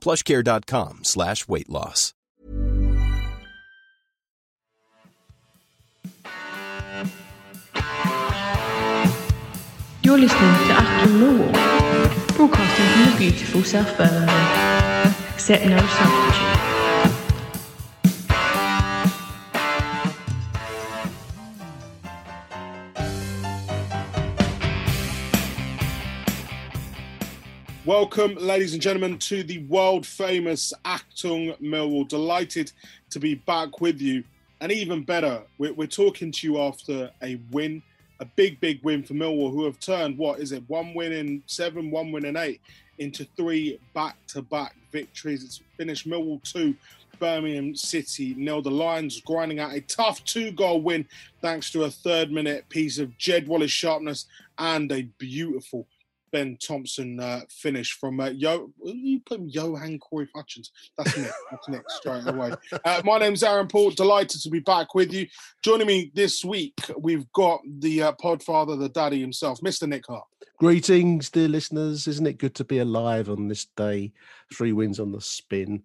Plushcare.com slash weight loss. You're listening to Acton Law, broadcasting from the beautiful South Birmingham. Accept no substitute. Welcome, ladies and gentlemen, to the world famous Achtung Millwall. Delighted to be back with you. And even better, we're, we're, talking to you after a win, a big, big win for Millwall, who have turned, what is it, one win in seven, one win in eight, into three back to back victories. It's finished Millwall 2, Birmingham City nil. The Lions grinding out a tough two goal win thanks to a third minute piece of Jed Wallace sharpness and a beautiful Ben Thompson uh, finish from uh, Yo. You put him Johan Corey Hutchins. That's Nick. That's Nick straight away. Uh, my name's Aaron Paul. Delighted to be back with you. Joining me this week, we've got the uh, Podfather, the daddy himself, Mr. Nick Hart. Greetings, dear listeners. Isn't it good to be alive on this day? Three wins on the spin.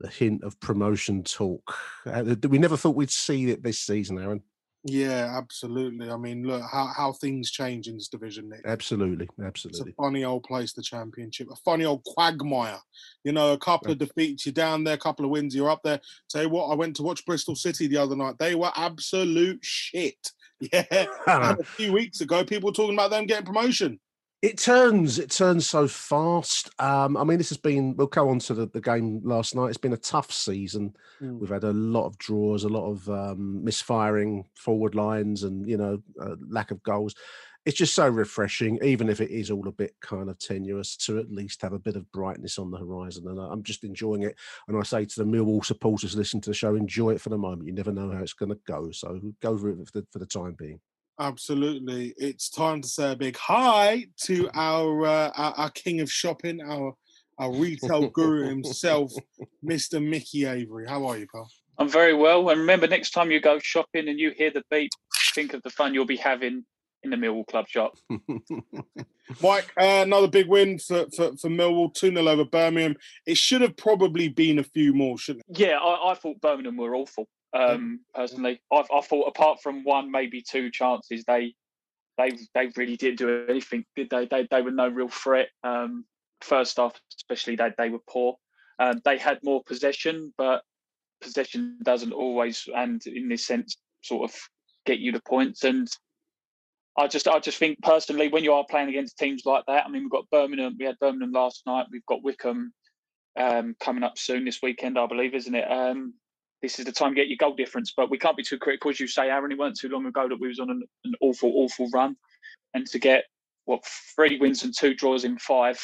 The hint of promotion talk. Uh, we never thought we'd see it this season, Aaron. Yeah, absolutely. I mean, look how, how things change in this division, Nick. Absolutely, absolutely. It's a funny old place, the championship. A funny old quagmire. You know, a couple of defeats, you're down there, a couple of wins, you're up there. Tell you what, I went to watch Bristol City the other night. They were absolute shit. Yeah. a few weeks ago, people were talking about them getting promotion. It turns, it turns so fast. Um, I mean, this has been. We'll go on to the, the game last night. It's been a tough season. Mm. We've had a lot of draws, a lot of um, misfiring forward lines, and you know, uh, lack of goals. It's just so refreshing, even if it is all a bit kind of tenuous, to at least have a bit of brightness on the horizon. And I'm just enjoying it. And I say to the Millwall supporters listening to the show, enjoy it for the moment. You never know how it's going to go, so go for it for the, for the time being. Absolutely. It's time to say a big hi to our uh, our, our, king of shopping, our our retail guru himself, Mr. Mickey Avery. How are you, pal? I'm very well. And remember, next time you go shopping and you hear the beep, think of the fun you'll be having in the Millwall Club shop. Mike, uh, another big win for, for, for Millwall, 2 0 over Birmingham. It should have probably been a few more, shouldn't it? Yeah, I, I thought Birmingham were awful. Um, personally, I, I thought apart from one, maybe two chances, they they they really didn't do anything, did they? They they were no real threat. Um, first half, especially, they they were poor. Um, they had more possession, but possession doesn't always, and in this sense, sort of get you the points. And I just I just think personally, when you are playing against teams like that, I mean, we've got Birmingham, we had Birmingham last night, we've got Wycombe um, coming up soon this weekend, I believe, isn't it? Um, this is the time to get your goal difference. But we can't be too critical, as you say, Aaron. It weren't too long ago that we was on an, an awful, awful run, and to get what three wins and two draws in five,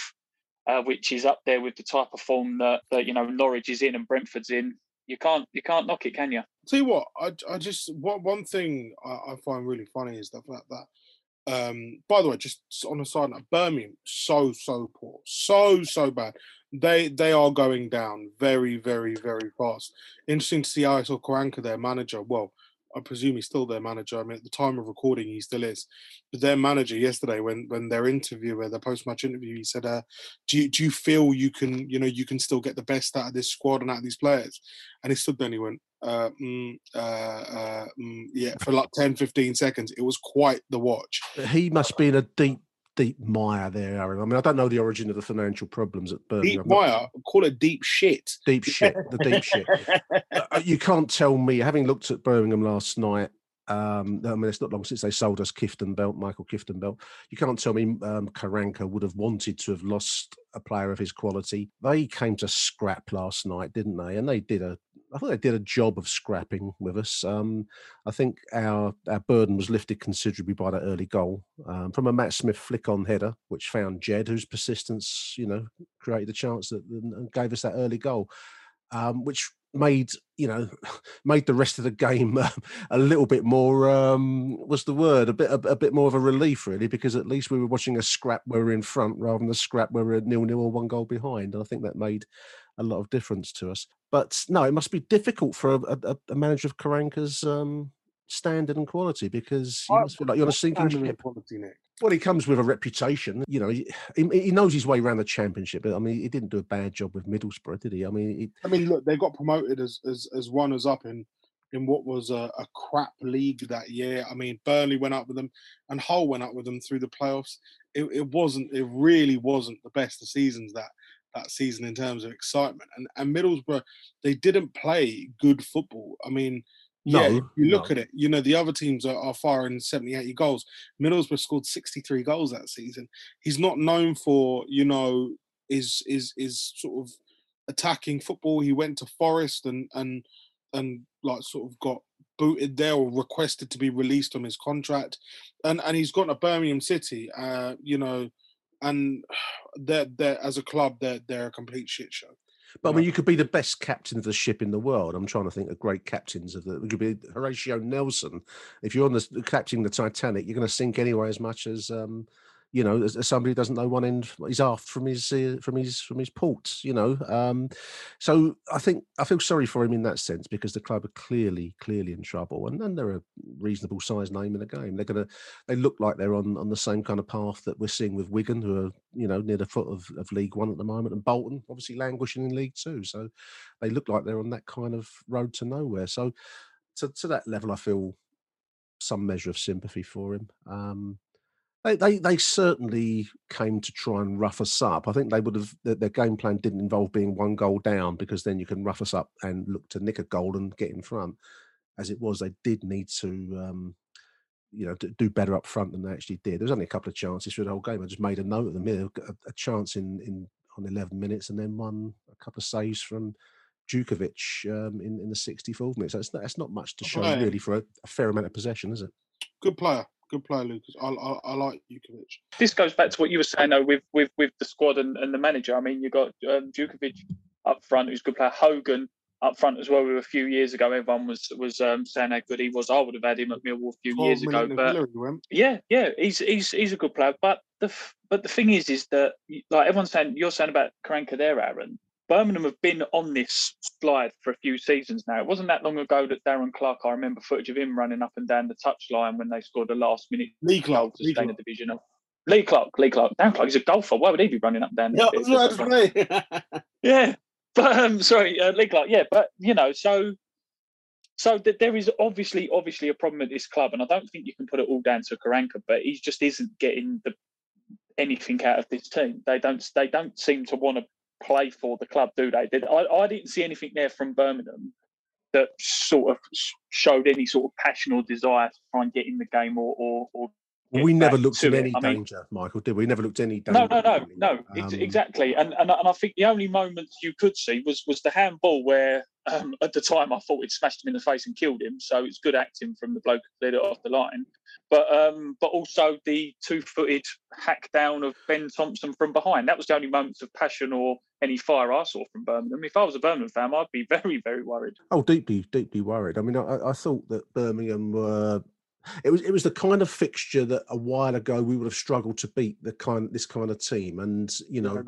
uh, which is up there with the type of form that, that you know Norwich is in and Brentford's in. You can't you can't knock it, can you? Tell you what, I, I just what one thing I, I find really funny is the fact that um, by the way, just on a side note, Birmingham so so poor, so so bad. They they are going down very very very fast. Interesting to see Aitor Karanka, their manager. Well, I presume he's still their manager. I mean, at the time of recording, he still is. But their manager yesterday, when when their interviewer, their post match interview, he said, uh, "Do you, do you feel you can you know you can still get the best out of this squad and out of these players?" And he stood there and he went, uh, mm, uh, uh, mm, "Yeah," for like 10, 15 seconds. It was quite the watch. He must be in a deep deep mire there, Aaron. I mean, I don't know the origin of the financial problems at Birmingham. Deep mire, call it deep shit. Deep shit, the deep shit. Uh, you can't tell me, having looked at Birmingham last night, um, I mean, it's not long since they sold us Kieftenbeld, Maikel Kieftenbeld. You can't tell me um, Karanka would have wanted to have lost a player of his quality. They came to scrap last night, didn't they? And they did a, I thought they did a job of scrapping with us. Um, I think our our burden was lifted considerably by that early goal um, from a Matt Smith flick on header, which found Jed, whose persistence, you know, created a chance that gave us that early goal, um, which made you know made the rest of the game uh, a little bit more um what's the word a bit a, a, bit more of a relief really because at least we were watching a scrap where we're in front rather than a scrap where we're nil nil or one goal behind and i think that made a lot of difference to us but no it must be difficult for a, a, a manager of karanka's um standard and quality because you must feel like you're on a sinking ship. Quality, Nick. Well, he comes with a reputation. You know, he, he, knows his way around the championship. But I mean, he didn't do a bad job with Middlesbrough, did he? I mean, he, I mean, look, they got promoted as as, as runners up in in what was a, a, crap league that year. I mean, Burnley went up with them, and Hull went up with them through the playoffs. It, it wasn't. It really wasn't the best of seasons that that season in terms of excitement. And and Middlesbrough, they didn't play good football. I mean no, yeah, you look no. at it, you know, the other teams are, are firing 70, 80 goals. Middlesbrough scored 63 goals that season. He's not known for, you know, is is is sort of attacking football. He went to Forest and and and like sort of got booted there or requested to be released on his contract. And and he's gone to Birmingham City, uh, you know, and they're, they're as a club, they're they're a complete shit show. But I mean, you could be the best captain of the ship in the world. I'm trying to think of great captains of the. It could be Horatio Nelson. If you're on the captaining the Titanic, you're going to sink anyway as much as um, you know, somebody doesn't know one end he's aft from his uh, from his from his ports, you know. Um, so I think I feel sorry for him in that sense because the club are clearly clearly in trouble, and, and they're a reasonable sized name in the game. They're gonna they look like they're on on the same kind of path that we're seeing with Wigan, who are you know near the foot of, of League One at the moment, and Bolton obviously languishing in League Two. So they look like they're on that kind of road to nowhere. So to to that level, I feel some measure of sympathy for him. Um, they, they they certainly came to try and rough us up. I think they would have their, their, game plan didn't involve being one goal down because then you can rough us up and look to nick a goal and get in front. As it was, they did need to um, you know do better up front than they actually did. There was only a couple of chances for the whole game. I just made a note of them. A, a chance in in on 11 minutes and then one a couple of saves from Jutkiewicz um, in in the 64th minute. So it's not, that's not much to show really for a, a fair amount of possession, is it? Good player good player, Lukas. I, I, I like Jutkiewicz. This goes back to what you were saying though with with with the squad and, and the manager. I mean, you got um, Jutkiewicz up front, who's a good player. Hogan up front as well. A few years ago, everyone was was um, saying how good he was. I would have had him at Millwall a few years ago, but yeah, yeah, he's he's he's a good player. But the but the thing is, is that like everyone's saying, you're saying about Karanka there, Aaron. Birmingham have been on this slide for a few seasons now. It wasn't that long ago that Darren Clarke, I remember footage of him running up and down the touchline when they scored a last minute Lee Clark to stay in the division. Lee Clark, Lee Clark, Darren Clarke, he's a golfer. Why would he be running up and down? Yeah, yeah. But um, sorry, uh, Lee Clark. Yeah, but you know, so so th- there is obviously obviously a problem at this club, and I don't think you can put it all down to Karanka, but he just isn't getting the anything out of this team. They don't they don't seem to want to play for the club, do they? Did I, I didn't see anything there from Birmingham that sort of showed any sort of passion or desire to try and get in the game or or, or we never looked in any danger, mean, Michael, did we? we? Never looked any danger. No, no, no, no. Um, exactly. And, and and I think the only moments you could see was was the handball where um, at the time I thought it smashed him in the face and killed him. So it's good acting from the bloke who cleared it off the line. But um, but also the two-footed hack down of Ben Thompson from behind. That was the only moments of passion or any fire I saw from Birmingham. If I was a Birmingham fan, I'd be very, very worried. Oh, deeply, deeply worried. I mean, I, I thought that Birmingham were it was it was the kind of fixture that a while ago we would have struggled to beat the kind this kind of team, and you know.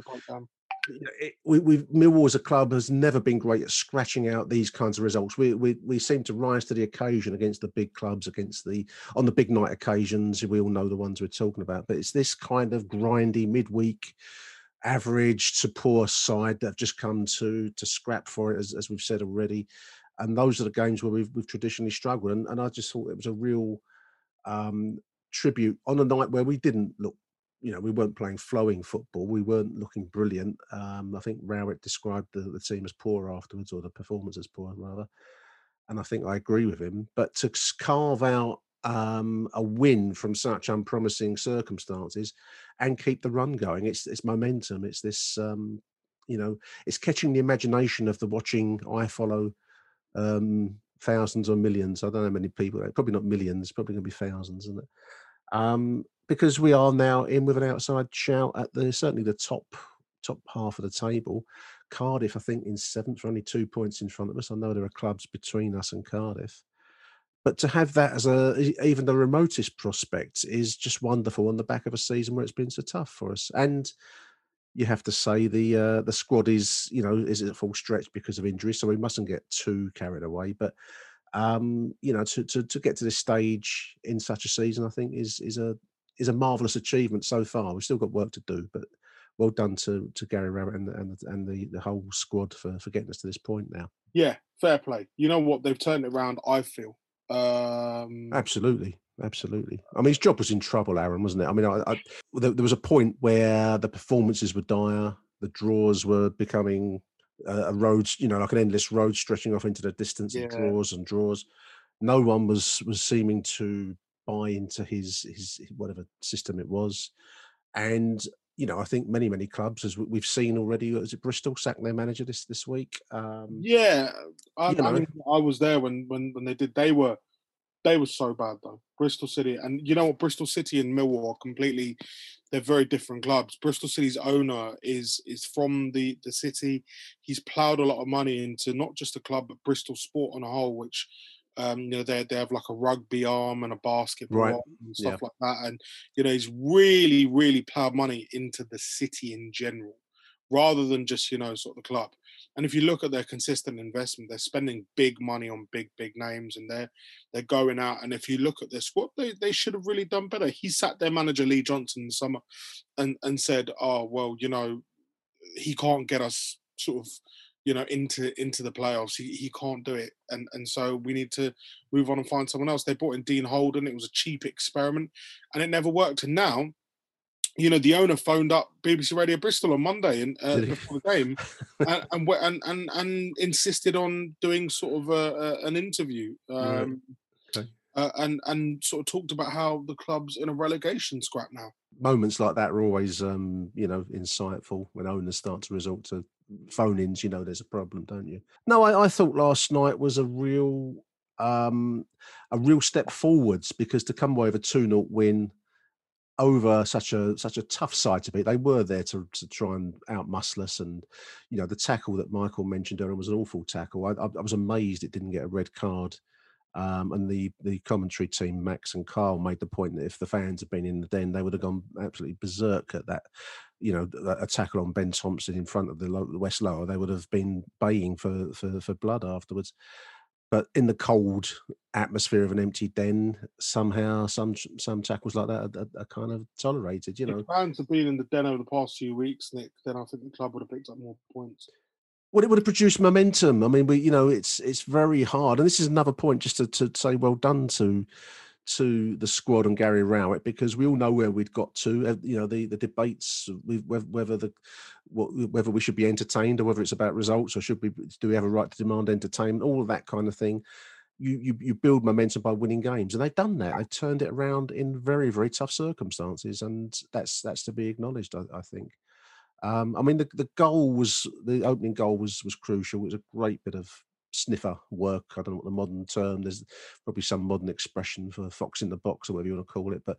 It, we, we Millwall as a club has never been great at scratching out these kinds of results. We, we we seem to rise to the occasion against the big clubs, against the on the big night occasions. We all know the ones we're talking about, but it's this kind of grindy midweek, average to poor side that have just come to to scrap for it, as, as we've said already and those are the games where we've, we've traditionally struggled. And, and I just thought it was a real um, tribute on a night where we didn't look you know, we weren't playing flowing football. We weren't looking brilliant. Um, I think Rowett described the, the team as poor afterwards, or the performance as poor rather. And I think I agree with him. But to carve out um, a win from such unpromising circumstances and keep the run going, it's it's momentum. It's this, um, you know, it's catching the imagination of the watching I follow um, thousands or millions. I don't know how many people. Probably not millions. Probably going to be thousands, isn't it? Um, because we are now in with an outside shout at the certainly the top top half of the table. Cardiff, I think, in seventh, only two points in front of us. I know there are clubs between us and Cardiff, but to have that as a even the remotest prospect is just wonderful on the back of a season where it's been so tough for us. And you have to say the uh, the squad is you know is at full stretch because of injury, so we mustn't get too carried away. But um, you know, to, to to get to this stage in such a season, I think is is a is a marvelous achievement so far. We've still got work to do, but well done to to Gary Rowett and and and the, the whole squad for for getting us to this point now. Yeah, fair play. You know what? They've turned it around. I feel. Um... Absolutely, absolutely. I mean, his job was in trouble, Aaron, wasn't it? I mean, I, I, there, there was a point where the performances were dire, the draws were becoming a, a road, you know, like an endless road stretching off into the distance yeah. of draws and draws. No one was was seeming to buy into his his whatever system it was, and you know I think many many clubs as we've seen already. Was it Bristol sacked their manager this this week? Um, yeah, I, I mean I was there when when when they did. They were they were so bad though. Bristol City and you know what? Bristol City and Millwall are completely. They're very different clubs. Bristol City's owner is is from the the city. He's ploughed a lot of money into not just the club but Bristol Sport on a whole, which um, you know, they they have like a rugby arm and a basketball right. and stuff yeah. like that. And you know, he's really, really plowed money into the city in general, rather than just you know sort of the club. And if you look at their consistent investment, they're spending big money on big, big names, and they're they're going out. And if you look at their squad, they, they should have really done better. He sat their manager Lee Johnson in the summer, and and said, "Oh well, you know, he can't get us sort of you know into into the playoffs. He he can't do it, and and so we need to move on and find someone else. They brought in Dean Holden. It was a cheap experiment, and it never worked. And now, you know, the owner phoned up BBC Radio Bristol on Monday and uh, before the game, and, and, and and and insisted on doing sort of a, a, an interview. Um, okay. uh, and and sort of talked about how the club's in a relegation scrap now. Moments like that are always, um, you know, insightful when owners start to resort to phone ins, you know there's a problem, don't you? No, I, I thought last night was a real um a real step forwards because to come away with a 2 0 win over such a such a tough side to beat. They were there to, to try and outmuscle us, and you know the tackle that Michael mentioned earlier was an awful tackle. I, I, I was amazed it didn't get a red card. Um, and the the commentary team, Max and Carl, made the point that if the fans had been in the den, they would have gone absolutely berserk at that you know, a tackle on Ben Thompson in front of the West Lower, they would have been baying for, for, for blood afterwards. But in the cold atmosphere of an empty den, somehow some some tackles like that are, are kind of tolerated. You know, if fans have been in the den over the past few weeks, Nick, then I think the club would have picked up more points. Well, it would have produced momentum. I mean, we, you know, it's it's very hard, and this is another point just to, to say well done to to the squad and Gary Rowett because we all know where we'd got to. You know, the the debates whether the whether we should be entertained or whether it's about results or should we do we have a right to demand entertainment, all of that kind of thing. You, you you build momentum by winning games, and they've done that. They've turned it around in very very tough circumstances, and that's that's to be acknowledged. I, I think. Um, I mean, the, the goal was the opening goal was was crucial. It was a great bit of sniffer work. I don't know what the modern term. There's probably some modern expression for fox in the box or whatever you want to call it, but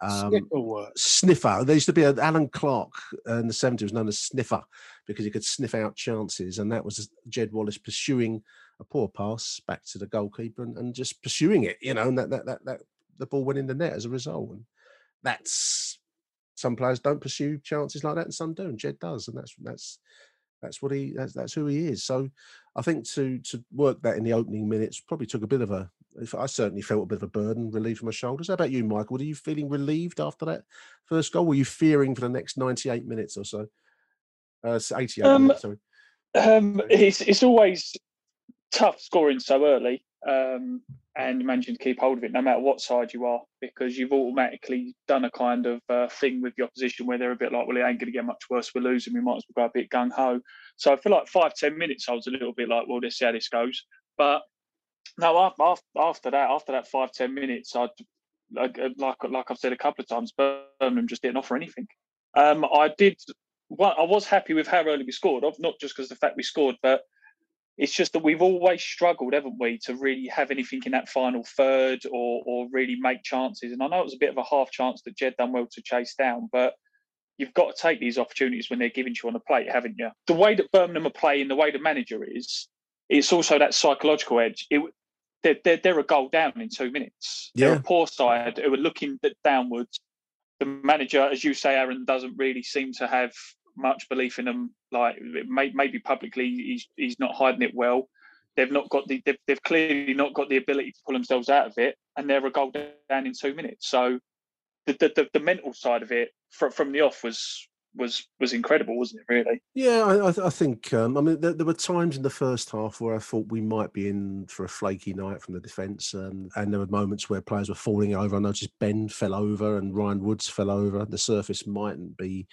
um, sniffer work. Sniffer. There used to be an Allan Clarke in the 70s was known as sniffer because he could sniff out chances, and that was Jed Wallace pursuing a poor pass back to the goalkeeper and, and just pursuing it. You know, and that, that that that the ball went in the net as a result. And that's some players don't pursue chances like that, and some do. And Jed does, and that's that's that's what he that's, that's who he is. So I think to to work that in the opening minutes probably took a bit of a. I certainly felt a bit of a burden relieved from my shoulders. How about you, Michael? Were you feeling relieved after that first goal? Were you fearing for the next ninety-eight minutes or so? Uh, eighty-eight um, minutes. Sorry. Um, it's it's always tough scoring so early. Um, and managing to keep hold of it no matter what side you are, because you've automatically done a kind of uh, thing with the opposition where they're a bit like, well, it ain't going to get much worse. We're losing. We might as well go a bit gung ho. So feel like five ten minutes, I was a little bit like, well, let's see how this goes. But no, after that, after that five ten minutes, I like uh, like like I've said a couple of times, Birmingham just didn't offer anything. Um, I did. Well, I was happy with how early we scored, not just because the fact we scored, but it's just that we've always struggled, haven't we, to really have anything in that final third or or really make chances. And I know it was a bit of a half chance that Jed done well to chase down, but you've got to take these opportunities when they're given to you on the plate, haven't you? The way that Birmingham are playing, the way the manager is, it's also that psychological edge. It, they're, they're, they're a goal down in two minutes. Yeah. They're a poor side who are looking downwards. The manager, as you say, Aaron, doesn't really seem to have much belief in them. Like maybe publicly, he's he's not hiding it well. They've not got the they've, they've clearly not got the ability to pull themselves out of it, and they're a goal down in two minutes. So the the, the, mental side of it from from the off was was was incredible, wasn't it? Really? Yeah, I, I think. Um, I mean, there, there, were times in the first half where I thought we might be in for a flaky night from the defence, um, and there were moments where players were falling over. I noticed Ben fell over and Ryan Woods fell over. The surface mightn't be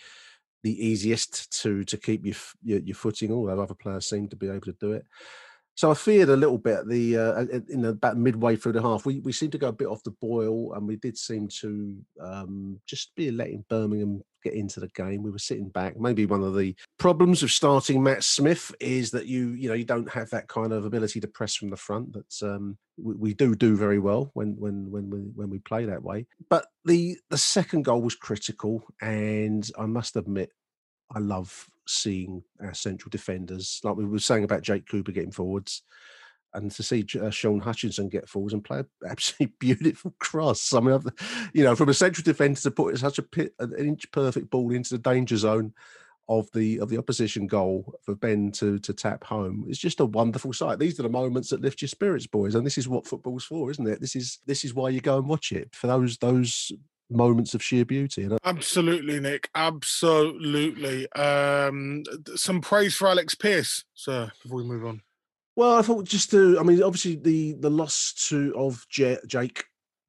the easiest to to keep your your, your footing, although other players seem to be able to do it. So I feared a little bit the uh, in about midway through the half. We we seemed to go a bit off the boil, and we did seem to um, just be letting Birmingham get into the game. We were sitting back. Maybe one of the problems of starting Matt Smith is that you you know you don't have that kind of ability to press from the front that um, we, we, do do very well when when when we, when we play that way. But the the second goal was critical, and I must admit I love seeing our central defenders, like we were saying about Jake Cooper getting forwards, and to see uh, Shaun Hutchinson get forwards and play an absolutely beautiful cross. I mean, you know, from a central defender to put such a pit, an inch perfect ball into the danger zone of the of the opposition goal for Ben to to tap home it's just a wonderful sight. These are the moments that lift your spirits, boys, and this is what football's for, isn't it? This is this is why you go and watch it for those those moments of sheer beauty. Absolutely, Nick. Absolutely. Um, some praise for Alex Pearce, sir, before we move on. Well, I thought just to, I mean, obviously the the loss to of J- Jake,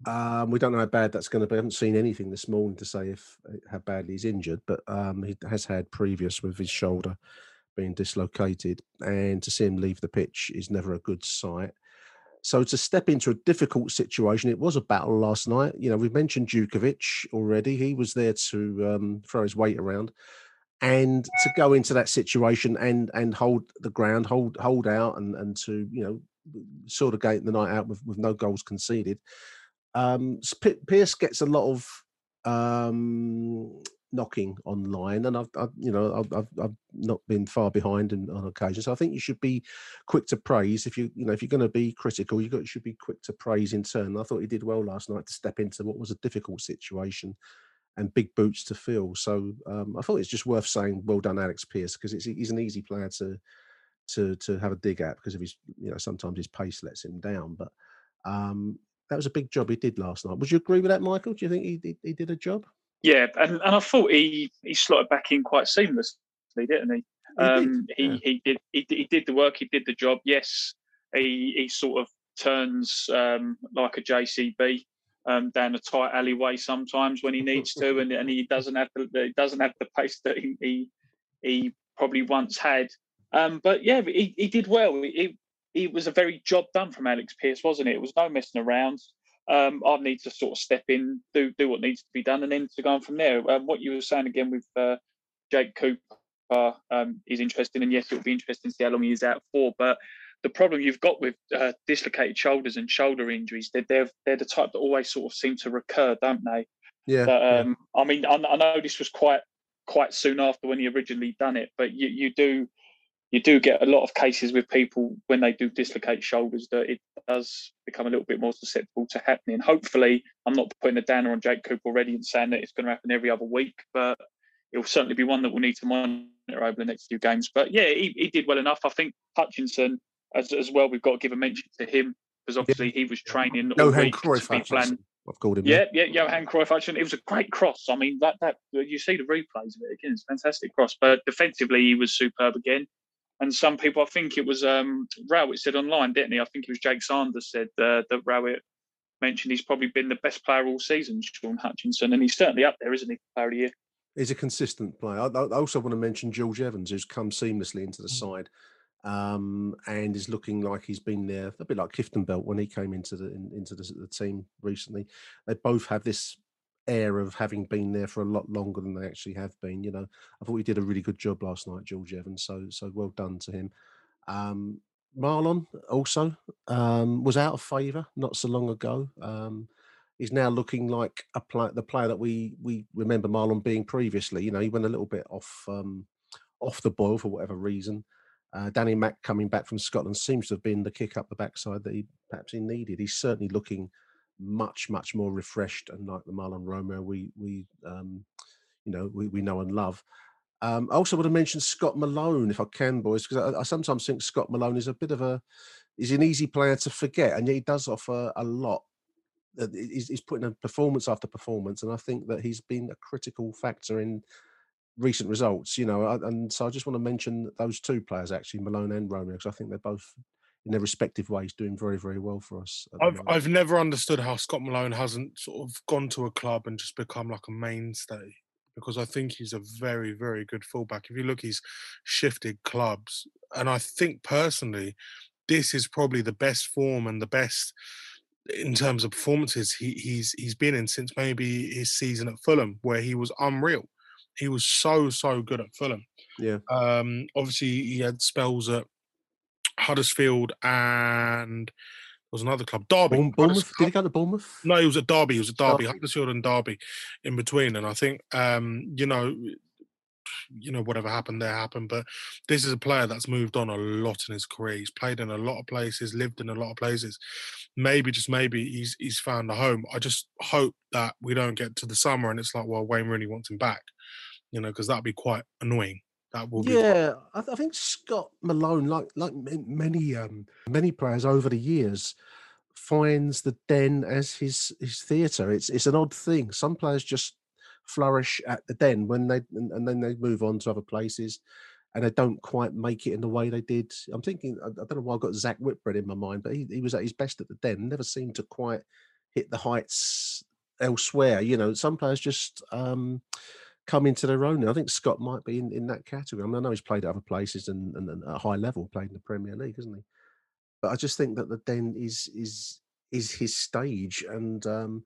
um, we don't know how bad that's going to be. I haven't seen anything this morning to say if how badly he's injured, but um, he has had previous with his shoulder being dislocated, and to see him leave the pitch is never a good sight. So to step into a difficult situation, it was a battle last night. You know, we've mentioned Jutkiewicz already. He was there to um, throw his weight around, and to go into that situation and and hold the ground, hold hold out, and and to you know sort of gate the night out with, with no goals conceded. Um, Pearce gets a lot of um, knocking online, and I've, I've you know I've, I've, not been far behind in, on occasion. So I think you should be quick to praise if you you know if you're going to be critical, you got should be quick to praise in turn. I thought he did well last night to step into what was a difficult situation and big boots to fill. So um, I thought it's just worth saying well done, Alex Pearce, because he's an easy player to to to have a dig at because of his you know sometimes his pace lets him down, but. Um, that was a big job he did last night. Would you agree with that, Michael? Do you think he, he, he did a job? Yeah, and, and I thought he he slotted back in quite seamlessly, didn't he? Um, he, yeah. he did he, he did the work, he did the job. Yes, he he sort of turns um, like a JCB um, down a tight alleyway sometimes when he needs to, and, and he doesn't have the he doesn't have the pace that he he, he probably once had. Um, but yeah, he, he did well. It, it was a very job done from Alex Pearce, wasn't it? It was no messing around um, I need to sort of step in, do do what needs to be done, and then to go on from there. Um, what you were saying again with uh, Jake Cooper um, is interesting, and yes, it will be interesting to see how long he is out for. But the problem you've got with uh, dislocated shoulders and shoulder injuries, they're, they're they're the type that always sort of seem to recur, don't they? Yeah. But, um, yeah. I mean, I, I know this was quite quite soon after when he originally done it, but you you do you do get a lot of cases with people when they do dislocate shoulders that it does become a little bit more susceptible to happening. Hopefully, I'm not putting a downer on Jake Cooper already and saying that it's going to happen every other week, but it will certainly be one that we'll need to monitor over the next few games. But yeah, he, he did well enough. I think Hutchinson as, as well. We've got to give a mention to him because obviously he was training all Johan week Cruyff to be planned. I've called him. Yeah, yeah, Johan Cruyff Hutchinson. It was a great cross. I mean, that that you see the replays of it again. It's fantastic cross. But defensively, he was superb again. And some people, I think it was um, Rowett said online, didn't he? I think it was Jake Sanders said uh, that Rowett mentioned he's probably been the best player all season, Shaun Hutchinson, and he's certainly up there, isn't he? Player of the year. He's a consistent player. I, I also want to mention George Evans, who's come seamlessly into the mm. side um, and is looking like he's been there a bit like Kieftenbeld when he came into the in, into the, the, team recently. They both have this air of having been there for a lot longer than they actually have been. You know, I thought he did a really good job last night, George Evans. So so well done to him. Um, Mahlon also um, was out of favour not so long ago. Um, he's now looking like a play, the player that we we remember Mahlon being previously. You know, he went a little bit off um, off the boil for whatever reason. Uh, Danny Mack coming back from Scotland seems to have been the kick up the backside that he perhaps he needed. He's certainly looking much much more refreshed and like the Mahlon Romeo we we um, you know we, we know and love. Um, I also want to mention Scott Malone if I can, boys, because I, I, sometimes think Scott Malone is a bit of a he's an easy player to forget, and yet he does offer a lot. He's, he's putting a performance after performance, and I think that he's been a critical factor in recent results. You know, and so I just want to mention those two players actually, Malone and Romeo, because I think they're both in their respective ways doing very very well for us. I've I've never understood how Scott Malone hasn't sort of gone to a club and just become like a mainstay because I think he's a very very good fullback. If you look, he's shifted clubs, and I think personally, this is probably the best form and the best in terms of performances he, he's he's been in since maybe his season at Fulham, where he was unreal. He was so so good at Fulham. Yeah. Um, obviously, he had spells at Huddersfield and there was another club, Derby. Bournemouth? Did he go to Bournemouth? No, he was at Derby. He was at Derby, Derby. Huddersfield and Derby in between. And I think, um, you know, you know, whatever happened there happened. But this is a player that's moved on a lot in his career. He's played in a lot of places, lived in a lot of places. Maybe, just maybe, he's he's found a home. I just hope that we don't get to the summer and it's like, well, Wayne Rooney wants him back, you know, because that'd be quite annoying. That will. Yeah, I, th- I, think Scott Malone, like like many um, many players over the years, finds the den as his his theatre. It's it's an odd thing. Some players just flourish at the den when they and, and, then they move on to other places and they don't quite make it in the way they did. I'm thinking I, I don't know why I got Zak Whitbread in my mind, but he, he was at his best at the den. Never seemed to quite hit the heights elsewhere. You know, some players just um, come into their own. I think Scott might be in, in that category. I mean, I know he's played at other places and, and, and at a high level, played in the Premier League, isn't he? But I just think that the Den is is is his stage, and um,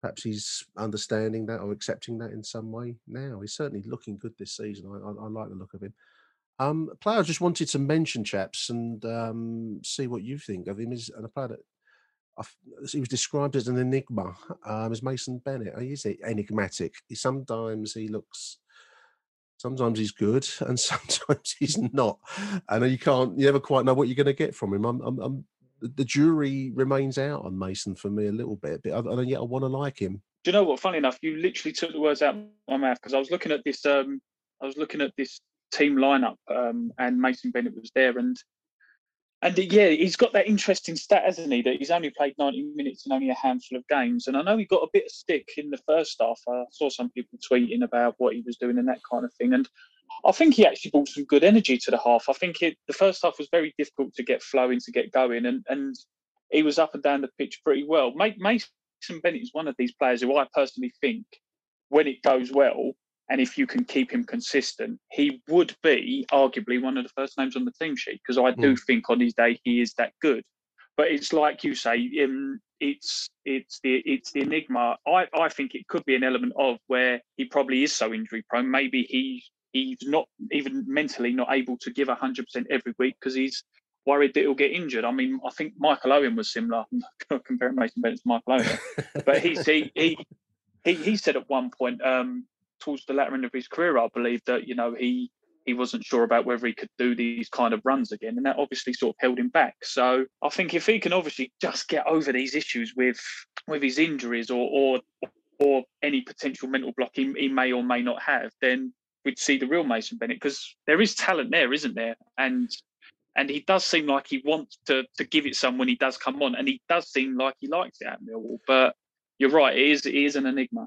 perhaps he's understanding that or accepting that in some way now. He's certainly looking good this season. I, I, I like the look of him. Um, player I just wanted to mention, chaps, and um, see what you think of him is a player that he was described as an enigma. Um, as Mason Bennett, he is enigmatic. He, sometimes he looks, sometimes he's good, and sometimes he's not. And you can't, you never quite know what you're going to get from him. I'm, I'm, I'm, the jury remains out on Mason for me a little bit, but I, and yet I want to like him. Do you know what? Funny enough, you literally took the words out of my mouth because I was looking at this. Um, I was looking at this team lineup, um, and Mason Bennett was there, and and uh, yeah, he's got that interesting stat, hasn't he? That he's only played 90 minutes in only a handful of games. And I know he got a bit of stick in the first half. I saw some people tweeting about what he was doing and that kind of thing. And I think he actually brought some good energy to the half. I think it, the first half was very difficult to get flowing, to get going, and and he was up and down the pitch pretty well. Mason Bennett is one of these players who I personally think, when it goes well, and if you can keep him consistent, he would be arguably one of the first names on the team sheet because I do mm. think on his day he is that good. But it's like you say, um, it's it's the it's the enigma. I, I think it could be an element of where he probably is so injury prone. Maybe he he's not even mentally not able to give hundred percent every week because he's worried that he'll get injured. I mean, I think Michael Owen was similar. I'm comparing Mason Bennett to Michael Owen, but he he he he, he said at one point um, towards the latter end of his career, I believe that you know he he wasn't sure about whether he could do these kind of runs again, and that obviously sort of held him back. So I think if he can obviously just get over these issues with with his injuries or or or any potential mental block he, he may or may not have, then we'd see the real Mason Bennett because there is talent there, isn't there? And and he does seem like he wants to to give it some when he does come on, and he does seem like he likes it at Millwall. But you're right, it is it is an enigma.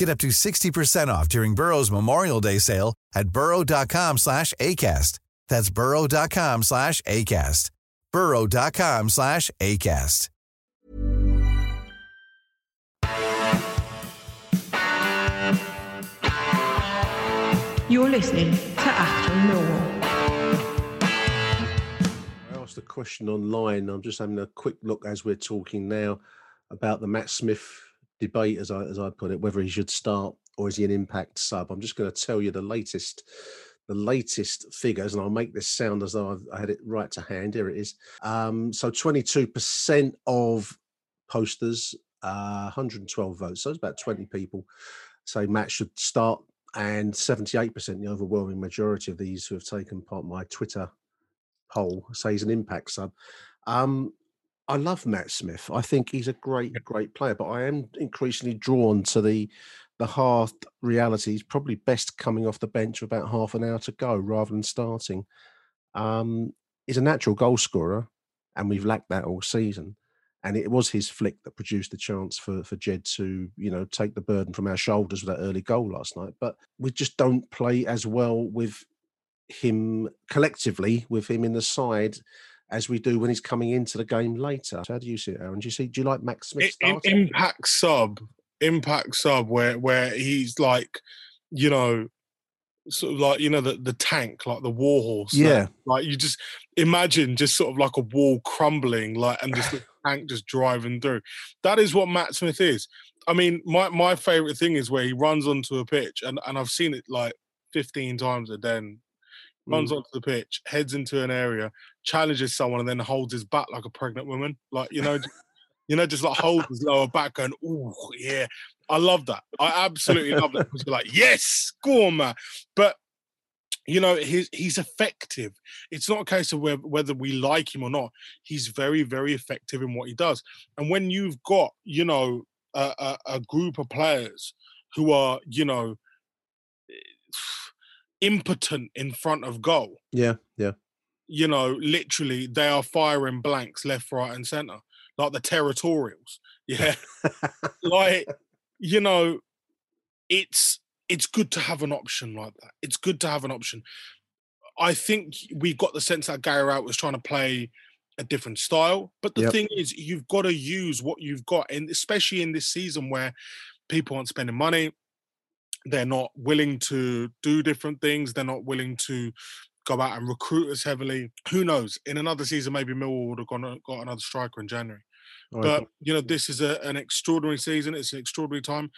Get up to 60% off during Burrow's Memorial Day sale at burrow.com slash ACAST. That's burrow.com slash ACAST. burrow.com slash ACAST. You're listening to After Millwall. I asked a question online. I'm just having a quick look as we're talking now about the Matt Smith debate, as I as I put it, whether he should start or is he an impact sub. I'm just going to tell you the latest the latest figures, and I'll make this sound as though I've, I had it right to hand. Here it is. Um, so 22% of posters, uh, 112 votes. So it's about 20 people say Matt should start, and 78%, the overwhelming majority of these who have taken part my Twitter poll, say he's an impact sub. Um, I love Matt Smith. I think he's a great, great player, but I am increasingly drawn to the the hard reality. He's probably best coming off the bench with about half an hour to go rather than starting. Um, he's a natural goal scorer, and we've lacked that all season. And it was his flick that produced the chance for for Jed to, you know, take the burden from our shoulders with that early goal last night. But we just don't play as well with him collectively, with him in the side as we do when he's coming into the game later. So how do you see it, Aaron? Do you see? Do you like Max Smith? Impact sub, impact sub, where where he's like, you know, sort of like you know the the tank, like the warhorse. Yeah, like you just imagine just sort of like a wall crumbling, like and just the tank just driving through. That is what Matt Smith is. I mean, my my favorite thing is where he runs onto a pitch, and and I've seen it like 15 times a day runs mm. onto the pitch, heads into an area, challenges someone, and then holds his back like a pregnant woman. Like you know, you know, just like holds his lower back, going, "Oh yeah." I love that. I absolutely love that because you're like, "Yes, go on, man." But you know, he's he's effective. It's not a case of whether, whether we like him or not. He's very, very effective in what he does. And when you've got, you know, a, a, a group of players who are, you know impotent in front of goal. Yeah, yeah. You know, literally, they are firing blanks left, right, and center, like the territorials. Yeah, like you know, it's it's good to have an option like that. It's good to have an option. I think we got the sense that Gary Rowett was trying to play a different style, but the yep. thing is, you've got to use what you've got, and especially in this season where people aren't spending money, they're not willing to do different things. They're not willing to go out and recruit as heavily. Who knows? In another season, maybe Millwall would have gone, got another striker in January. Oh, but you know, this is a, an extraordinary season. It's an extraordinary time,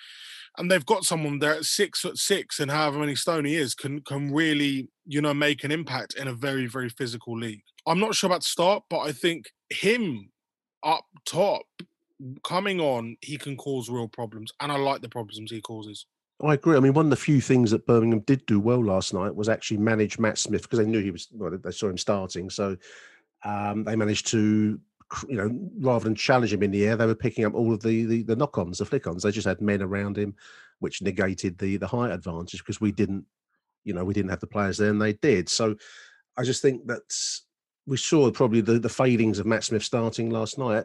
and they've got someone there at six foot six and however many stone he is can can really you know make an impact in a very very physical league. I'm not sure about start, but I think him up top coming on, he can cause real problems, and I like the problems he causes. I agree. I mean, one of the few things that Birmingham did do well last night was actually manage Matt Smith because they knew he was. Well, they saw him starting, so um, they managed to, you know, rather than challenge him in the air, they were picking up all of the the, the knock-ons, the flick-ons. They just had men around him, which negated the the height advantage because we didn't, you know, we didn't have the players there, and they did. So, I just think that we saw probably the, the fadings of Matt Smith starting last night.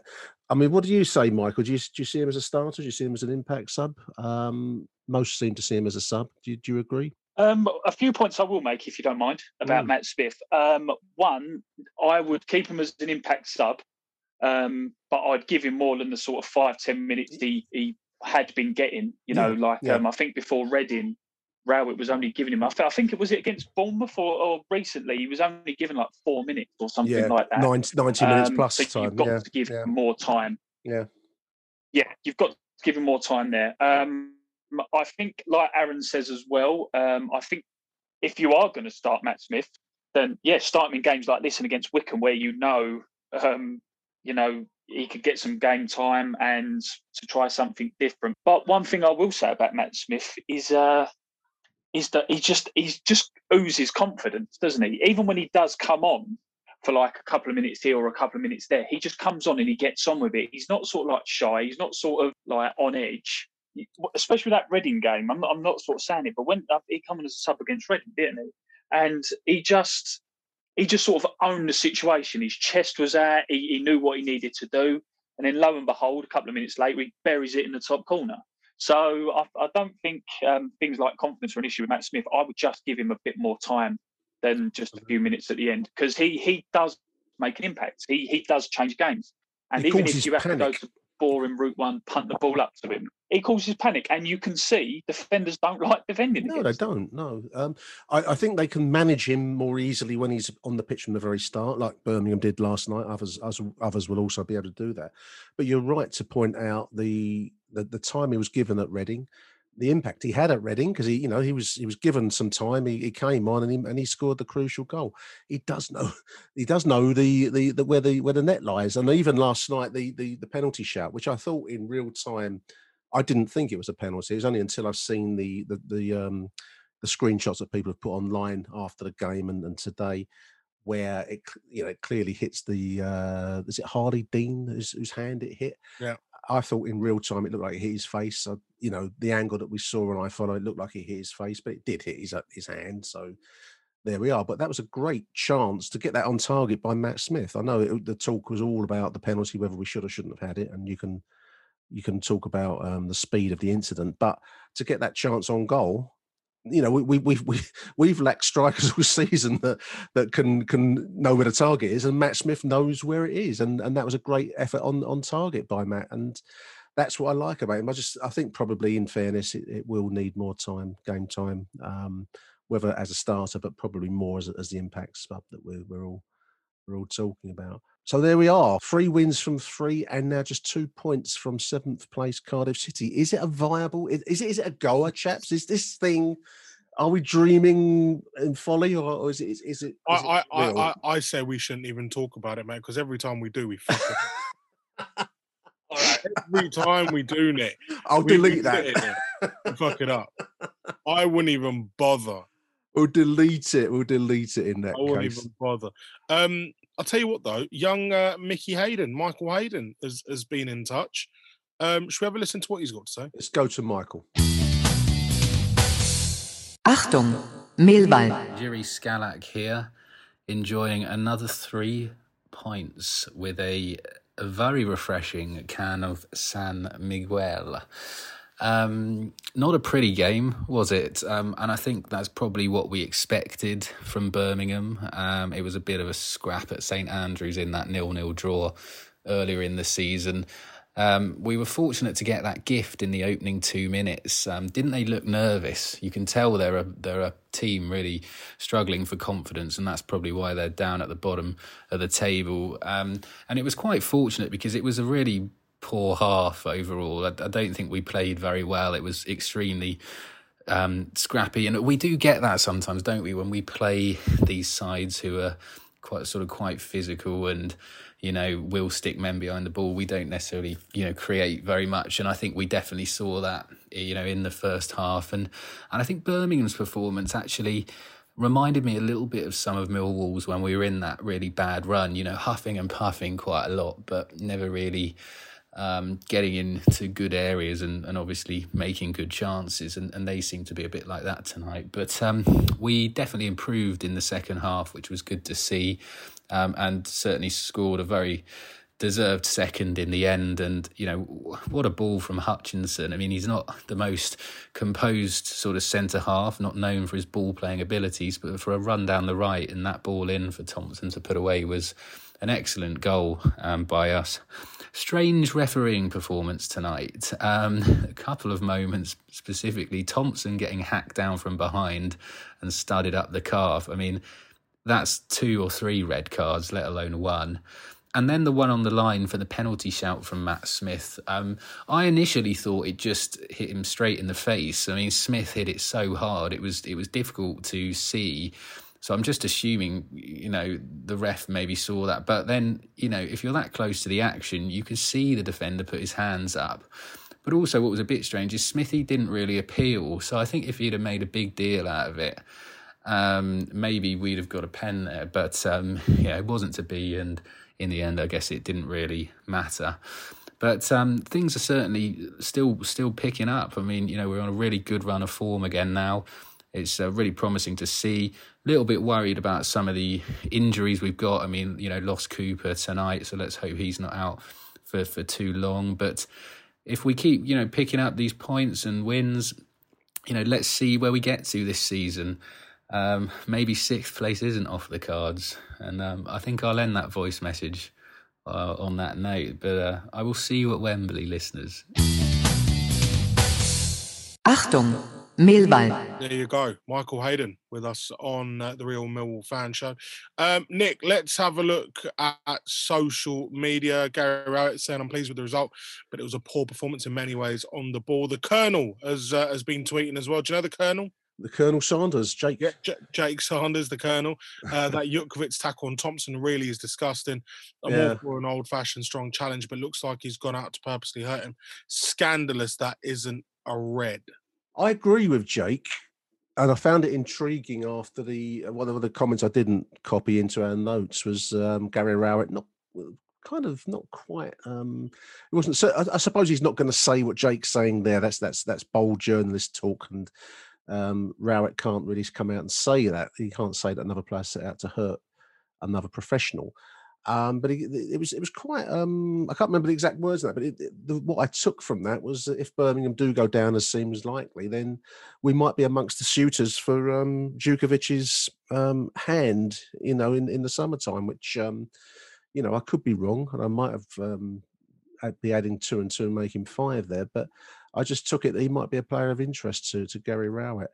I mean, what do you say, Michael? Do you, do you see him as a starter? Do you see him as an impact sub? Um, most seem to see him as a sub. Do you, do you agree? Um, a few points I will make, if you don't mind, about mm. Matt Smith. Um, one, I would keep him as an impact sub, um, but I'd give him more than the sort of five ten minutes he, he had been getting. You know, yeah. like yeah. Um, I think before Reading, Rowett was only giving him. I, think it was it against Bournemouth or, or, recently. He was only given like four minutes or something yeah, like that. 90, 90 minutes um, plus so time. You've got yeah, to give him more time. Yeah, yeah, you've got to give him more time there. Um, I think, like Aaron says as well, um, I think if you are going to start Matt Smith, then yeah, start him in games like this and against Wycombe, where you know, um, you know, he could get some game time and to try something different. But one thing I will say about Matt Smith is, uh, is that he just he just oozes confidence, doesn't he? Even when he does come on for like a couple of minutes here or a couple of minutes there, he just comes on and he gets on with it. He's not sort of like shy. He's not sort of like on edge especially with that Reading game. I'm not, I'm not sort of saying it, but when uh, he came on as a sub against Reading, didn't he? And he just he just sort of owned the situation. His chest was out. He, he knew what he needed to do. And then lo and behold, a couple of minutes later, he buries it in the top corner. So I, I don't think um, things like confidence are an issue with Matt Smith. I would just give him a bit more time than just a few minutes at the end because he he does make an impact. He he does change games. And he even if you have panic. to go to boring route one, punt the ball up to him. It causes panic, and you can see defenders don't like defending. No, they don't. No, um, I, I, think they can manage him more easily when he's on the pitch from the very start, like Birmingham did last night. Others, others, others will also be able to do that. But you're right to point out the the, the time he was given at Reading the impact he had at Reading because he, you know, he was he was given some time. He, he came on and he and he scored the crucial goal. He does know he does know the, the the where the where the net lies. And even last night the the the penalty shout, which I thought in real time, I didn't think it was a penalty. It was only until I've seen the the the um the screenshots that people have put online after the game and, and today where it you know it clearly hits the uh is it Harlee Dean whose, whose hand it hit yeah I thought in real time it looked like it hit his face. So, you know, the angle that we saw on iPhone, it looked like it hit his face, but it did hit his uh, his hand. So there we are. But that was a great chance to get that on target by Matt Smith. I know it, the talk was all about the penalty, whether we should or shouldn't have had it, and you can you can talk about um, the speed of the incident, but to get that chance on goal, you know, we, we, we've we, we've lacked strikers all season that that can can know where the target is, and Matt Smith knows where it is, and and that was a great effort on on target by Matt, and that's what I like about him. I just I think probably in fairness, it, it will need more time, game time, um, whether as a starter, but probably more as, as the impact sub that we're we're all we're all talking about. So there we are, three wins from three, and now just two points from seventh place Cardiff City. Is it a viable? Is it is it a goer, chaps? Is this thing? Are we dreaming in folly, or, is it? Is, is it? Is I, it I, I, I say we shouldn't even talk about it, mate, because every time we do, we fuck it. Right, every time we do, Nick, I'll we, delete we that. fuck it up. I wouldn't even bother. We'll delete it. We'll delete it in that I wouldn't case. even bother. Um, I'll tell you what though, young uh, Mickey Hayden, Michael Hayden, has, has been in touch. Um, should we have a listen to what he's got to say? Let's go to Michael. Achtung, Mehlball. Jerry Scalak here, enjoying another three pints with a, a very refreshing can of San Miguel. Um, not a pretty game, was it? Um, and I think that's probably what we expected from Birmingham. Um, it was a bit of a scrap at St Andrews in that nil-nil draw earlier in the season. Um, we were fortunate to get that gift in the opening two minutes. Um, didn't they look nervous? You can tell they're a they're a team really struggling for confidence, and that's probably why they're down at the bottom of the table. Um, and it was quite fortunate because it was a really poor half overall. I, I don't think we played very well. It was extremely um, scrappy, and we do get that sometimes, don't we? When we play these sides who are quite sort of quite physical and you know will stick men behind the ball, we don't necessarily you know create very much, and I think we definitely saw that you know in the first half, and and I think Birmingham's performance actually reminded me a little bit of some of Millwall's when we were in that really bad run, you know, huffing and puffing quite a lot, but never really um, getting into good areas and, and obviously making good chances. And, and they seem to be a bit like that tonight. But um, we definitely improved in the second half, which was good to see, um, and certainly scored a very deserved second in the end. And, you know, what a ball from Hutchinson. I mean, he's not the most composed sort of centre half, not known for his ball playing abilities, but for a run down the right and that ball in for Thompson to put away was an excellent goal um, by us. Strange refereeing performance tonight. Um, a couple of moments specifically. Thompson getting hacked down from behind and studded up the calf. I mean, that's two or three red cards, let alone one. And then the one on the line for the penalty shout from Matt Smith. Um, I initially thought it just hit him straight in the face. I mean, Smith hit it so hard it was it was difficult to see. So I'm just assuming, you know, the ref maybe saw that. But then, you know, if you're that close to the action, you could see the defender put his hands up. But also, what was a bit strange is Smithy didn't really appeal. So I think if he'd have made a big deal out of it, um, maybe we'd have got a pen there. But um, yeah, it wasn't to be. And in the end, I guess it didn't really matter. But um, things are certainly still still picking up. I mean, you know, we're on a really good run of form again now. It's uh, really promising to see. Little bit worried about some of the injuries we've got. I mean, you know, lost Cooper tonight, so let's hope he's not out for, for too long. But if we keep, you know, picking up these points and wins, you know, let's see where we get to this season. Um, maybe sixth place isn't off the cards. And um, I think I'll end that voice message uh, on that note. But uh, I will see you at Wembley, listeners. Achtung, Millwall. There you go. Michael Hayden with us on uh, the Real Millwall Fan Show. Um, Nick, let's have a look at, at social media. Gary Rowett saying, I'm pleased with the result, but it was a poor performance in many ways on the ball. The Colonel has, uh, has been tweeting as well. Do you know the Colonel? the Colonel Sanders, Jake. Yeah, J- Jake Sanders, the Colonel. Uh, that Jutkiewicz tackle on Thompson really is disgusting. I'm Yeah. all for an old fashioned strong challenge, but looks like he's gone out to purposely hurt him. Scandalous that isn't a red. I agree with Jake, and I found it intriguing after the uh, one of the comments I didn't copy into our notes was um, Gary Rowett not kind of not quite. Um, it wasn't. So I, I suppose he's not going to say what Jake's saying there. That's that's that's bold journalist talk, and um, Rowett can't really come out and say that. He can't say that another player set out to hurt another professional. Um, but it was it was quite. Um, I can't remember the exact words of that, but it, it- the, what I took from that was that if Birmingham do go down as seems likely, then we might be amongst the suitors for um, um, hand. You know, in, in the summertime, which um, you know I could be wrong, and I might have um, be adding two and two and making five there, but I just took it that he might be a player of interest to to Gary Rowett.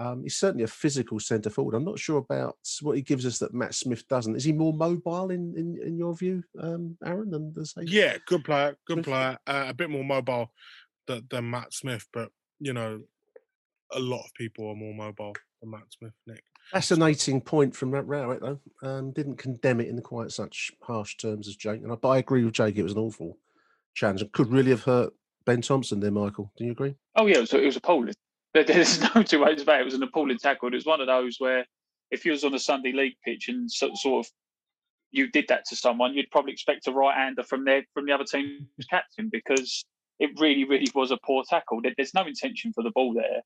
Um, he's certainly a physical centre forward. I'm not sure about what he gives us that Matt Smith doesn't. Is he more mobile in in, in your view, um, Aaron? Than the same? Yeah, good player, good Smith? player. Uh, a bit more mobile than, than Matt Smith, but you know, a lot of people are more mobile than Matt Smith. Nick. Fascinating point from Matt Rowett though. Um, didn't condemn it in quite such harsh terms as Jake. And I, but I agree with Jake. It was an awful challenge and could really have hurt Ben Thompson there. Michael, do you agree? Oh yeah, it was, it was appalling. There- There's no two ways about it. It was an appalling tackle. It was one of those where if you was on a Sunday league pitch and so, sort of you did that to someone, you'd probably expect a right hander from their from the other team's captain because it really, really was a poor tackle. There's no intention for the ball there,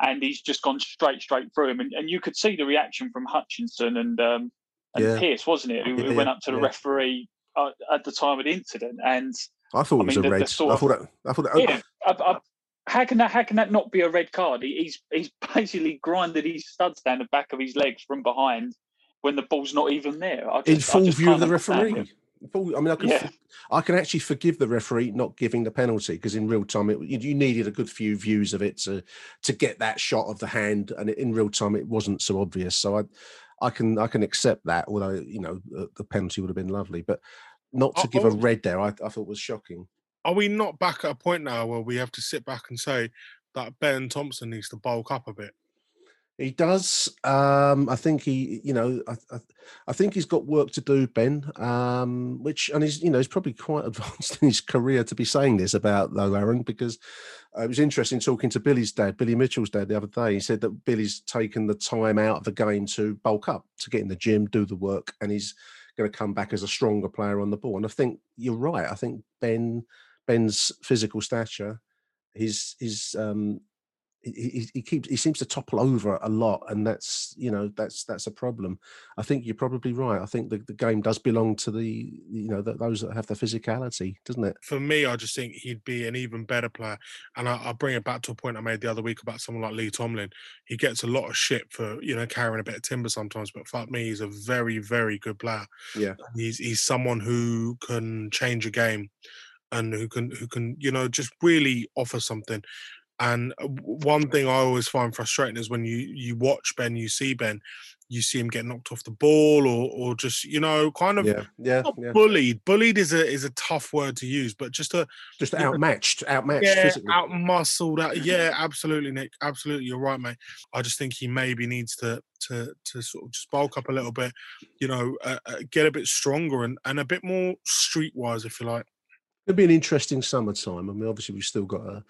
and he's just gone straight, straight through him. And, and you could see the reaction from Hutchinson and um, and Yeah. Pearce, wasn't it, who, Yeah, went up to the yeah. referee uh, at the time of the incident and. I thought I it was mean, a the- the red. sort I thought that. I thought that. Yeah, I, I, how can that how can that not be a red card? He, he's he's basically grinded his studs down the back of his legs from behind when the ball's not even there. I just, in full view of the referee. Full- I mean, I can, Yeah. I can actually forgive the referee not giving the penalty because in real time, it, you, you needed a good few views of it to to get that shot of the hand, and in real time, it wasn't so obvious. So I, I can I can accept that. Although you know the, penalty would have been lovely, but not to Oh, give a red there, I, I thought was shocking. Are we not back at a point now where we have to sit back and say that Ben Thompson needs to bulk up a bit? He does. Um, I think he, you know, I, I, I think he's got work to do, Ben. Um, which, and he's, you know, he's probably quite advanced in his career to be saying this about though, Aaron, because uh, it was interesting talking to Billy's dad, Billy Mitchell's dad, the other day. He said that Billy's taken the time out of the game to bulk up, to get in the gym, do the work, and he's going to come back as a stronger player on the ball. And I think you're right. I think Ben, Ben's physical stature, his his um, he, he keeps he seems to topple over a lot, and that's you know that's that's a problem. I think you're probably right. I think the, the game does belong to the you know the, those that have the physicality, doesn't it? For me, I just think he'd be an even better player, and I, will bring it back to a point I made the other week about someone like Lee Tomlin. He gets a lot of shit for you know carrying a bit of timber sometimes, but fuck me, he's a very very good player. Yeah, he's he's someone who can change a game and who can who can you know just really offer something and uh, one thing I always find frustrating is when you you watch Ben, you see Ben, you see him get knocked off the ball or or just you know kind of yeah yeah, yeah. bullied. Bullied is a is a tough word to use, but just a just outmatched, outmatched, yeah, physically. outmuscled. Out, yeah, absolutely, Nick. Absolutely, you're right, mate. I just think he maybe needs to to to sort of just bulk up a little bit, you know, uh, uh, get a bit stronger and and a bit more streetwise, if you like. It'll be an interesting summertime. I mean, obviously we've still got a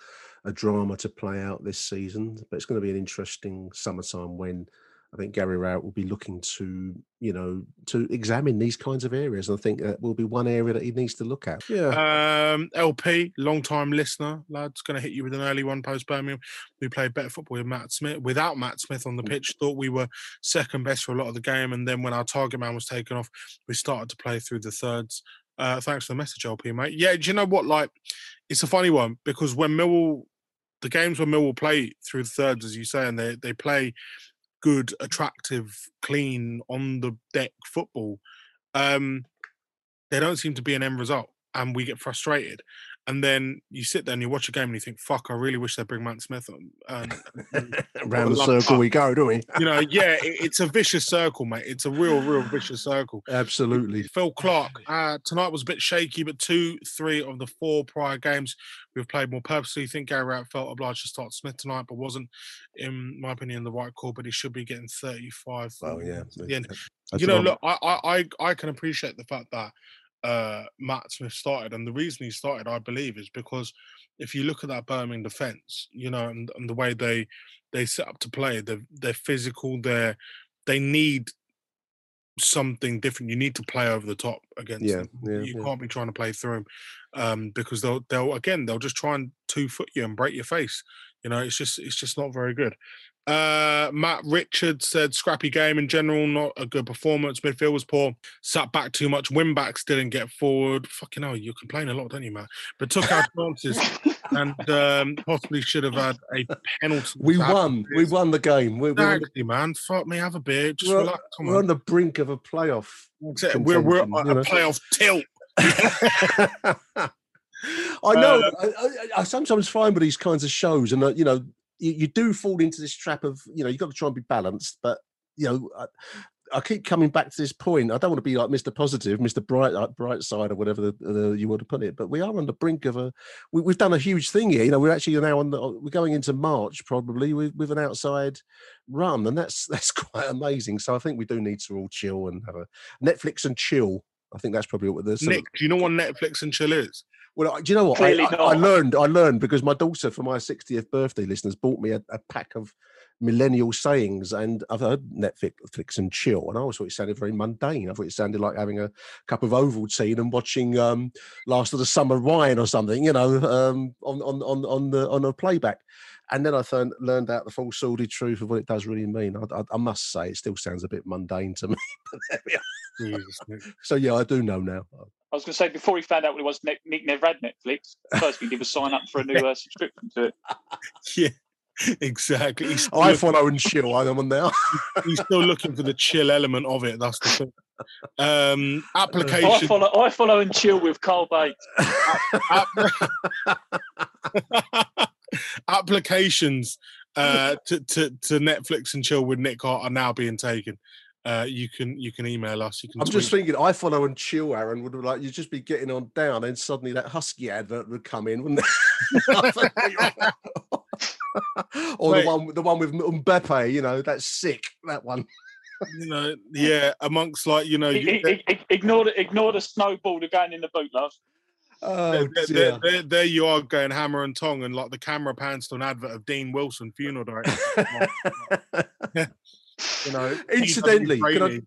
a drama to play out this season. But it's going to be an interesting summertime when I think Gary Rowett will be looking to, you know, to examine these kinds of areas. And I think that will be one area that he needs to look at. Yeah. Um, LP, long time listener, lads, going to hit you with an early one post Birmingham. We played better football with Matt Smith, without Matt Smith on the mm. pitch. Thought we were second best for a lot of the game. And then when our target man was taken off, we started to play through the thirds. Uh, thanks for the message, LP, mate. Yeah, do you know what? Like, it's a funny one because when Millwall the games where Millwall play through the thirds, as you say, and they they play good, attractive, clean on the deck football. Um, there don't seem to be an end result, and we get frustrated. And then you sit there and you watch a game and you think, "Fuck! I really wish they'd bring Matt Smith on." And, and Around the circle we go, don't we? you know, yeah, it, it's a vicious circle, mate. It's a real, real vicious circle. Absolutely. Phil Clark uh, tonight was a bit shaky, but two, three of the four prior games we've played more purposely. I think Gary Rowett felt obliged to start Smith tonight, but wasn't, in my opinion, the right call. But he should be getting thirty-five. Oh yeah. The end. You know, look, I, I, I can appreciate the fact that uh, Matt Smith started. And the reason he started, I believe, is because if you look at that Birmingham defense, you know, and, and the way they they set up to play, they're, they're physical, they're, they need something different. You need to play over the top against yeah, them. Yeah, you yeah. can't be trying to play through them um, because they'll they'll again they'll just try and two foot you and break your face. You know, it's just it's just not very good. Uh, Matt Richards said scrappy game in general, not a good performance. Midfield was poor, sat back too much. Win backs didn't get forward. Fucking hell, you complain a lot, don't you, Matt? But took our chances and um, possibly should have had a penalty. We won. We won the game. We, exactly, we're man. Fuck me, have a beer. Just we're, relax. Come we're on. on. the brink of a playoff. We're, we're a, a playoff tilt. I know. Uh, I, I, I, sometimes find with these kinds of shows, and uh, you know, you, you, do fall into this trap of you know you've got to try and be balanced, but you know. I, I keep coming back to this point. I don't want to be like Mr. Positive, Mr. Bright, like Bright Side, or whatever the, the, you want to put it. But we are on the brink of a. We, have done a huge thing here. You know, we're actually now on the. We're going into March probably with, with an outside run, and that's that's quite amazing. So I think we do need to all chill and have a Netflix and chill. I think that's probably what the. Nick, do you know what Netflix and chill is? Well, do you know what? I, I, I, learned. I learned because my daughter, for my 60th birthday, listeners, bought me a, a, pack of millennial sayings, and I've heard Netflix and chill, and I always thought it sounded very mundane. I thought it sounded like having a cup of Ovaltine and watching um, Last of the Summer Wine or something, you know, um, on on on on the on a playback. And then I th- learned out the full sordid truth of what it does really mean. I, I, I must say, it still sounds a bit mundane to me. Jesus, so yeah, I do know now. I was going to say before he found out what it was, Nick, Nick never had Netflix. First thing he was sign up for a new uh, subscription to it. Yeah, exactly. He's iFollow and chill. I'm on now. he's still looking for the chill element of it. That's the thing. Um, application. iFollow, I follow and chill with Carl Bates. Applications uh, to, to, to Netflix and chill with Nick are now being taken uh, you can you can email us. You can. I'm just thinking, iFollow and chill. Aaron would like you'd just be getting on down, and suddenly that husky advert would come in, wouldn't it? or Wait. the one the one with Mbappe. You know, that's sick. That one. you know, yeah. Amongst like you know, you, ignore the ignore the snowball going in the boot, love. Oh, there, there, there, there, you are going hammer and tong, and like the camera pans to an advert of Dean Wilson, funeral director. You know, incidentally, can I,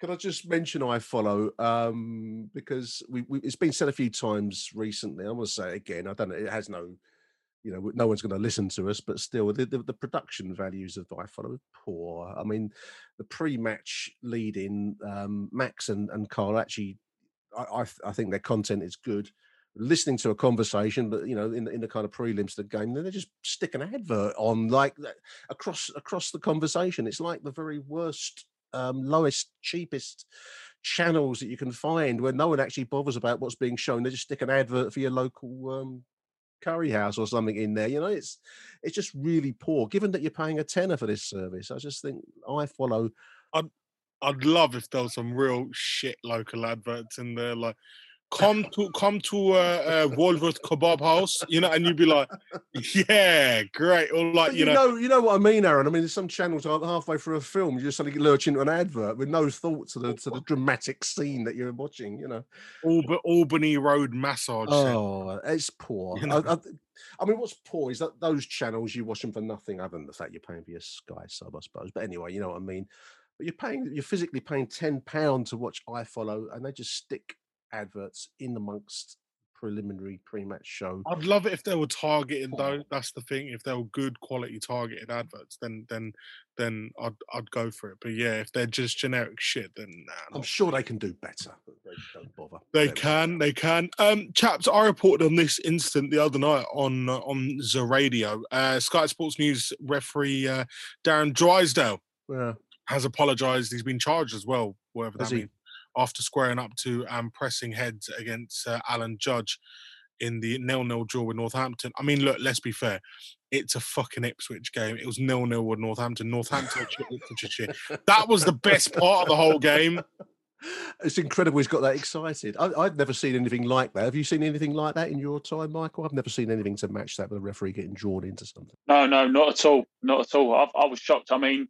can I just mention iFollow um, because we, we, it's been said a few times recently. I'm going to say it again. I don't know. It has no you know, no one's going to listen to us, but still, the, the, the production values of iFollow are poor. I mean, the pre-match lead-in, um, Max and, and Carl actually, I, I, I think their content is good. Listening to a conversation, but you know, in the, in the kind of prelims of the game, then they just stick an advert on like across across the conversation. It's like the very worst, um, lowest, cheapest channels that you can find where no one actually bothers about what's being shown. They just stick an advert for your local um, curry house or something in there. You know, it's it's just really poor. Given that you're paying a tenner for this service, I just think iFollow. I'd I'd love if there was some real shit local adverts in there, like come to come to uh, uh Walworth Kebab House, you know, and you'd be like, yeah, great. Or like, you, you, know, know, you know what I mean, Aaron. I mean, some channels are halfway through a film, you just suddenly lurch into an advert with no thought to the to the dramatic scene that you're watching. You know, Alb- Albany Road massage. Oh, it's poor. You know? I, I, I, mean, what's poor is that those channels you watch them for nothing other than the fact you're paying for your Sky sub, I suppose. But anyway, you know what I mean. But you're paying, you're physically paying ten pound to watch iFollow, and they just stick adverts in amongst preliminary pre-match show. I'd love it if they were targeting though. That's the thing. If they were good quality targeted adverts, then then then I'd I'd go for it. But yeah, if they're just generic shit, then nah, I'm sure they can do better. They don't bother. They can, they can. Um, chaps, I reported on this incident the other night on uh, on the radio. Uh, Sky Sports News referee uh, Darren Drysdale yeah. has apologised. He's been charged as well, whatever Has that he? means after squaring up to and pressing heads against uh, Alan Judge in the nil-nil draw with Northampton. I mean, look, let's be fair. It's a fucking Ipswich game. It was nil-nil with Northampton. Northampton, Ipswich. That was the best part of the whole game. It's incredible he's got that excited. I, I've never seen anything like that. Have you seen anything like that in your time, Michael? I've never seen anything to match that with a referee getting drawn into something. No, no, not at all. Not at all. I, I was shocked. I mean,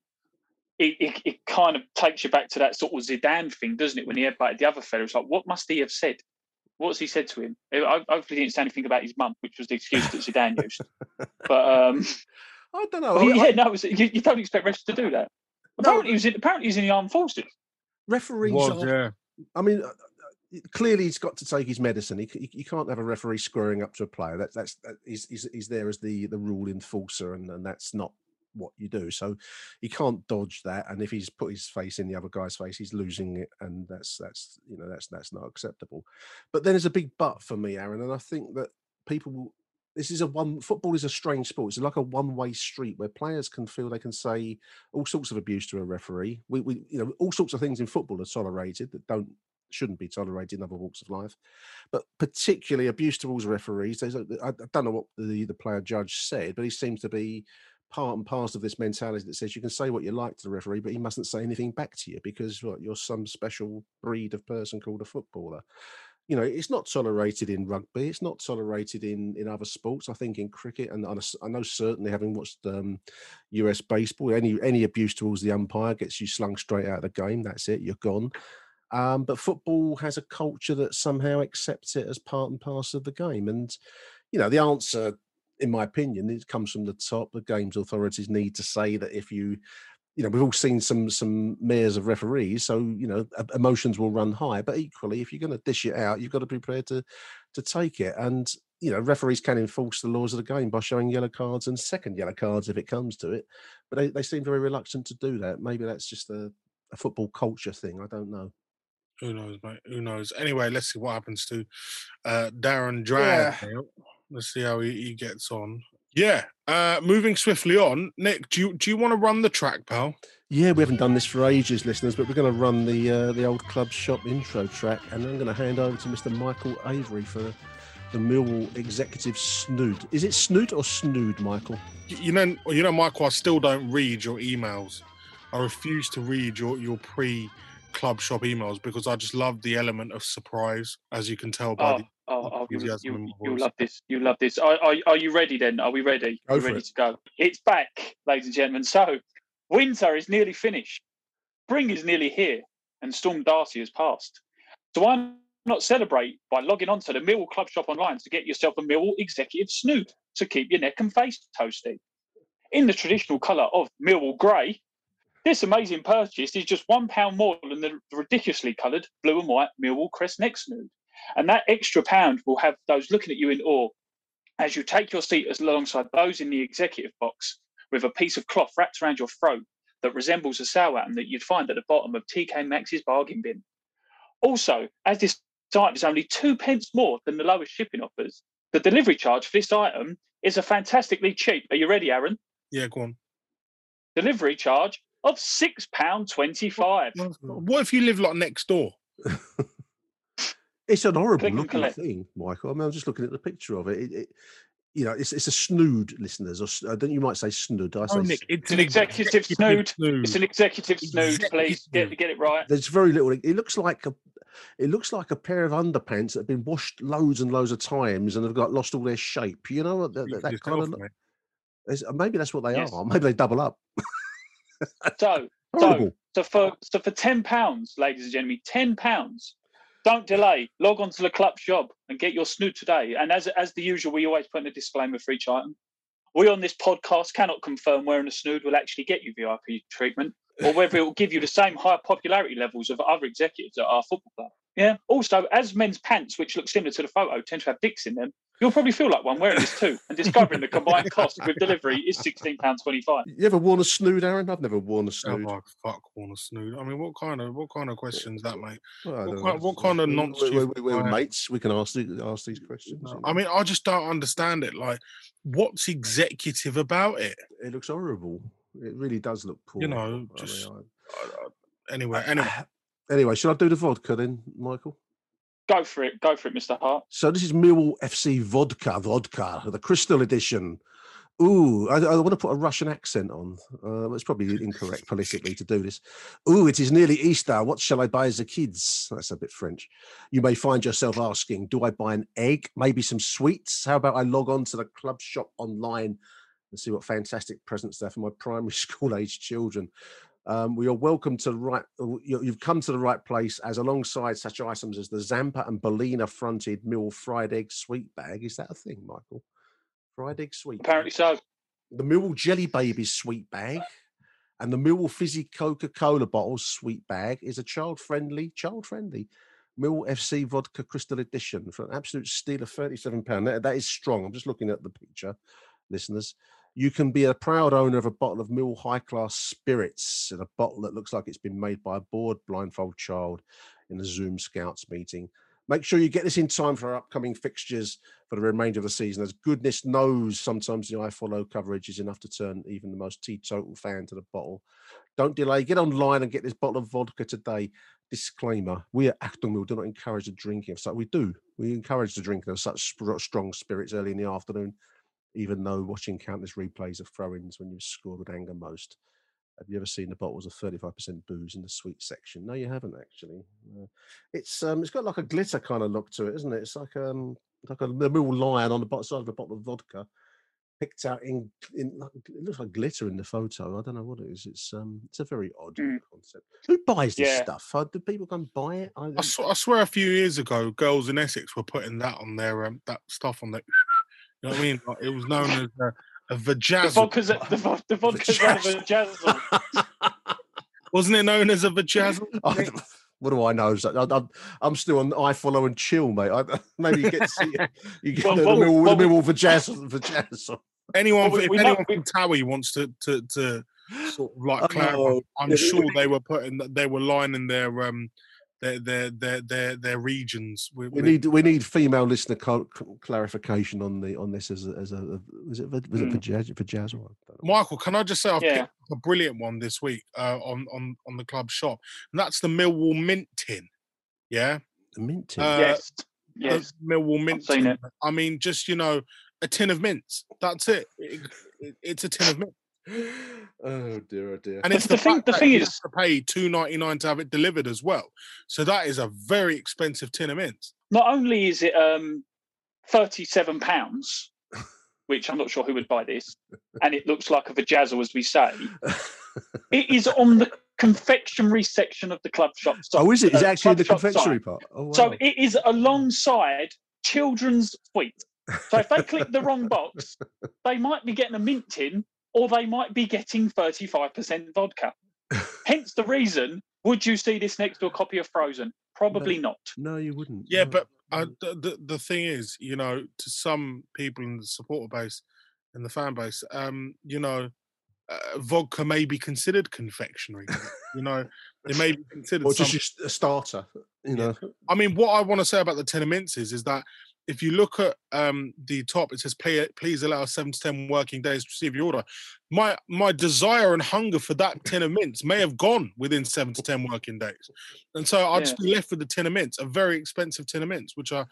it, it, it, kind of takes you back to that sort of Zidane thing, doesn't it? When he headbutted the other fella, it's like, what must he have said? What's he said to him? I hopefully didn't say anything about his mum, which was the excuse that Zidane used. But um, I don't know. yeah, I- no, was- you, you don't expect refs to do that. Apparently, he was in, apparently he's in the armed forces. referees Was, are, yeah. I mean, uh, uh, clearly he's got to take his medicine. He, he, you can't have a referee squaring up to a player. That's that's that, he's, he's he's there as the the rule enforcer, and, and that's not what you do. So he can't dodge that. And if he's put his face in the other guy's face, he's losing it, and that's that's you know that's that's not acceptable. But then there's a big but for me, Aaron, and I think that people. This is a one football is a strange sport. It's like a one-way street where players can feel they can say all sorts of abuse to a referee. We, we you know, all sorts of things in football are tolerated that don't shouldn't be tolerated in other walks of life. But particularly abuse towards referees. There's I don't know what the, the player judge said, but he seems to be part and parcel of this mentality that says you can say what you like to the referee, but he mustn't say anything back to you because what, you're some special breed of person called a footballer. You know, it's not tolerated in rugby. It's not tolerated in in other sports. I think in cricket, and I know- certainly having watched um, US baseball, any any abuse towards the umpire gets you slung straight out of the game. That's it. You're gone. Um, but football has a culture that somehow accepts it as part and parcel of the game. And, you know, the answer, in my opinion, it comes from the top. The games authorities need to say that if you, you know, we've all seen some some mayors of referees, so you know emotions will run high. But equally, if you're going to dish it out, you've got to be prepared to to take it. And you know, referees can enforce the laws of the game by showing yellow cards and second yellow cards if it comes to it. But they, they seem very reluctant to do that. Maybe that's just a, a football culture thing. I don't know. Who knows, mate? Who knows? Anyway, let's see what happens to uh, Darren Yeah. Drysdale. Let's see how he, he gets on. Yeah. Uh, moving swiftly on, Nick, do you do you want to run the track, pal? Yeah, we haven't done this for ages, listeners, but we're going to run the uh, the old club shop intro track, and I'm going to hand over to Mr. Michael Avery for the Millwall executive snood. Is it snood or snood, Michael? You know, you know, Michael. I still don't read your emails. I refuse to read your your pre club shop emails because I just love the element of surprise, as you can tell by Oh, the oh, oh you, you, you love this. You love this. Are, are, are you ready then? Are we ready? Go Are ready it. to go? It's back, ladies and gentlemen. So, winter is nearly finished. Spring is nearly here, and Storm Darcy has passed. So why not celebrate by logging on to the Millwall Club Shop online to get yourself a Millwall Executive Snood to keep your neck and face toasty. In the traditional colour of Millwall Grey, this amazing purchase is just one pound more than the ridiculously coloured blue and white Millwall Crest Neck Snood. And that extra pound will have those looking at you in awe As you take your seat as alongside those in the executive box with a piece of cloth wrapped around your throat that resembles a sour atom that you'd find at the bottom of TK Maxx's bargain bin. Also, as this item is only two pence more than the lowest shipping offers, the delivery charge for this item is a fantastically cheap. Are you ready, Aaron? Yeah, go on. Delivery charge of six pound twenty-five. What if you live like next door? It's an horrible looking thing, Michael. I mean, I'm just looking at the picture of it. it, it you know, it's it's a snood, listeners. Or s- I don't you might say snood. I oh, say. Oh, Nick, it's It's an executive snood. It's an executive snood. Please get get it right. There's very little. It looks like a. It looks like a pair of underpants that have been washed loads and loads of times and have got lost all their shape. You know that, that, that kind of. is- uh, Maybe that's what they Yes. are. Maybe they double up. So, so, so for so for ten pounds, ladies and gentlemen, ten pounds. Don't delay. Log on to the club shop and get your snoot today. And as as the usual, we always put in a disclaimer for each item. We on this podcast cannot confirm wearing a snood will actually get you VIP treatment, or whether it will give you the same high popularity levels of other executives at our football club. Yeah. Also, as men's pants, which look similar to the photo, tend to have dicks in them, you'll probably feel like one wearing this too. And discovering the combined cost with delivery is sixteen pounds twenty-five. You ever worn a snood, Aaron? I've never worn a Oh snood. my fuck, want a snood? I mean, what kind of what kind of questions that, mate? Well, what, kind, what kind of We- nonsense? we- do you we- think We're mates. We can ask the, ask these questions. you I mean, I just don't understand it. Like, what's executive about it? it looks horrible. It really does look poor. You know, I mean, just I- uh, anyway. Anyway, Anyway, should I do the vodka then, Michael? Go for it. Go for it, Mr. Hart. So this is Millwall FC vodka, vodka, the crystal edition. Ooh, I, I want to put a Russian accent on. Uh, it's probably incorrect politically to do this. Ooh, it is nearly Easter. What shall I buy as the kids? That's a bit French. You may find yourself asking, do I buy an egg? Maybe some sweets? How about I log on to the club shop online and see what fantastic presents there for my primary school age children? Um, we are welcome to the right. uh, you- You've come to the right place, as alongside such items as the Zampa and Bellina fronted Mill fried egg sweet bag. Is that a thing, Michael? Fried egg sweet. bag? Apparently so. The Millwall Jelly Babies sweet bag and the Millwall Fizzy Coca Cola bottles sweet bag is a child friendly, child friendly Millwall FC Vodka Crystal Edition for an absolute steal of £37. That, that is strong. I'm just looking at the picture, listeners. You can be a proud owner of a bottle of Mill High Class Spirits in a bottle that looks like it's been made by a bored blindfold child in a Zoom Scouts meeting. Make sure you get this in time for our upcoming fixtures for the remainder of the season, as goodness knows sometimes the iFollow coverage is enough to turn even the most teetotal fan to the bottle. Don't delay, get online and get this bottle of vodka today. Disclaimer We at Acton Mill do not encourage the drinking of such. We do. We encourage the drinking of such strong spirits early in the afternoon, even though watching countless replays of throw ins when you've scored with anger most. Have you ever seen the bottles of 35% booze in the sweet section? No, you haven't actually. No. It's um, it's got like a glitter kind of look to it, isn't it? It's like um, like a little lion on the side of a bottle of vodka, picked out in in like, it looks like glitter in the photo. I don't know what it is. It's um, it's a very odd concept. Who buys this Yeah. stuff? Uh, Do people go and buy it? I, I, sw- I swear, a few years ago, girls in Essex were putting that on their um, that stuff on their. You know what I mean? Like, it was known as a, a vajazzle. The vodka's a, the, vo- the vodka's one of a jazzle. Wasn't it known as a vajazzle? I what do I know? I, I'm, I'm still on iFollow and chill, mate. I, maybe you get to see you get Well, the, well, Mill- well, the we- Millwall for jazz for. Anyone, Well, we- if we know- anyone from Towie wants to to to sort of like clarify, Oh, I'm yeah, sure they were putting that they were lining their um their their their their, their regions. With, We with- need we need female listener co- cl- clarification on the on this as a, as a was it was it Mm. for jazz for jazz or Michael, can I just say I've Yeah. picked a brilliant one this week uh, on on on the club shop, and that's the Millwall Mint tin. Yeah, the mint tin? Uh, yes. Yes. Millwall Mint. seen I mean, just you know, a tin of mints. That's it. It- it- it's a tin of mint, Oh dear, oh dear. and it's the the, thing- the thing is- to pay two ninety nine to have it delivered as well. So that is a very expensive tin of mints. Not only is it um, thirty-seven pounds, which I'm not sure who would buy this, and it looks like a vajazzle, as we say. It is on the confectionery section of the club shop. oh, is it? Is uh, actually the confectionery site. part? Oh, wow. So it is alongside children's sweets. So if they click the wrong box, they might be getting a mint tin or they might be getting 35% vodka. Hence the reason, would you see this next to a copy of Frozen? Probably not. no, you wouldn't. Yeah, no. but I, the, the the thing is, you know, to some people in the supporter base and the fan base, um, you know, uh, vodka may be considered confectionery. you know, it may be considered. Or just some- a starter, you know. I mean, what I want to say about the tenements is, is that if you look at um, the top, it says, "Play, "Please allow seven to ten working days to receive your order." My my desire and hunger for that tin of mints may have gone within seven to ten working days, and so I'll just be left with the tin of mints, a very expensive tin of mints, which are.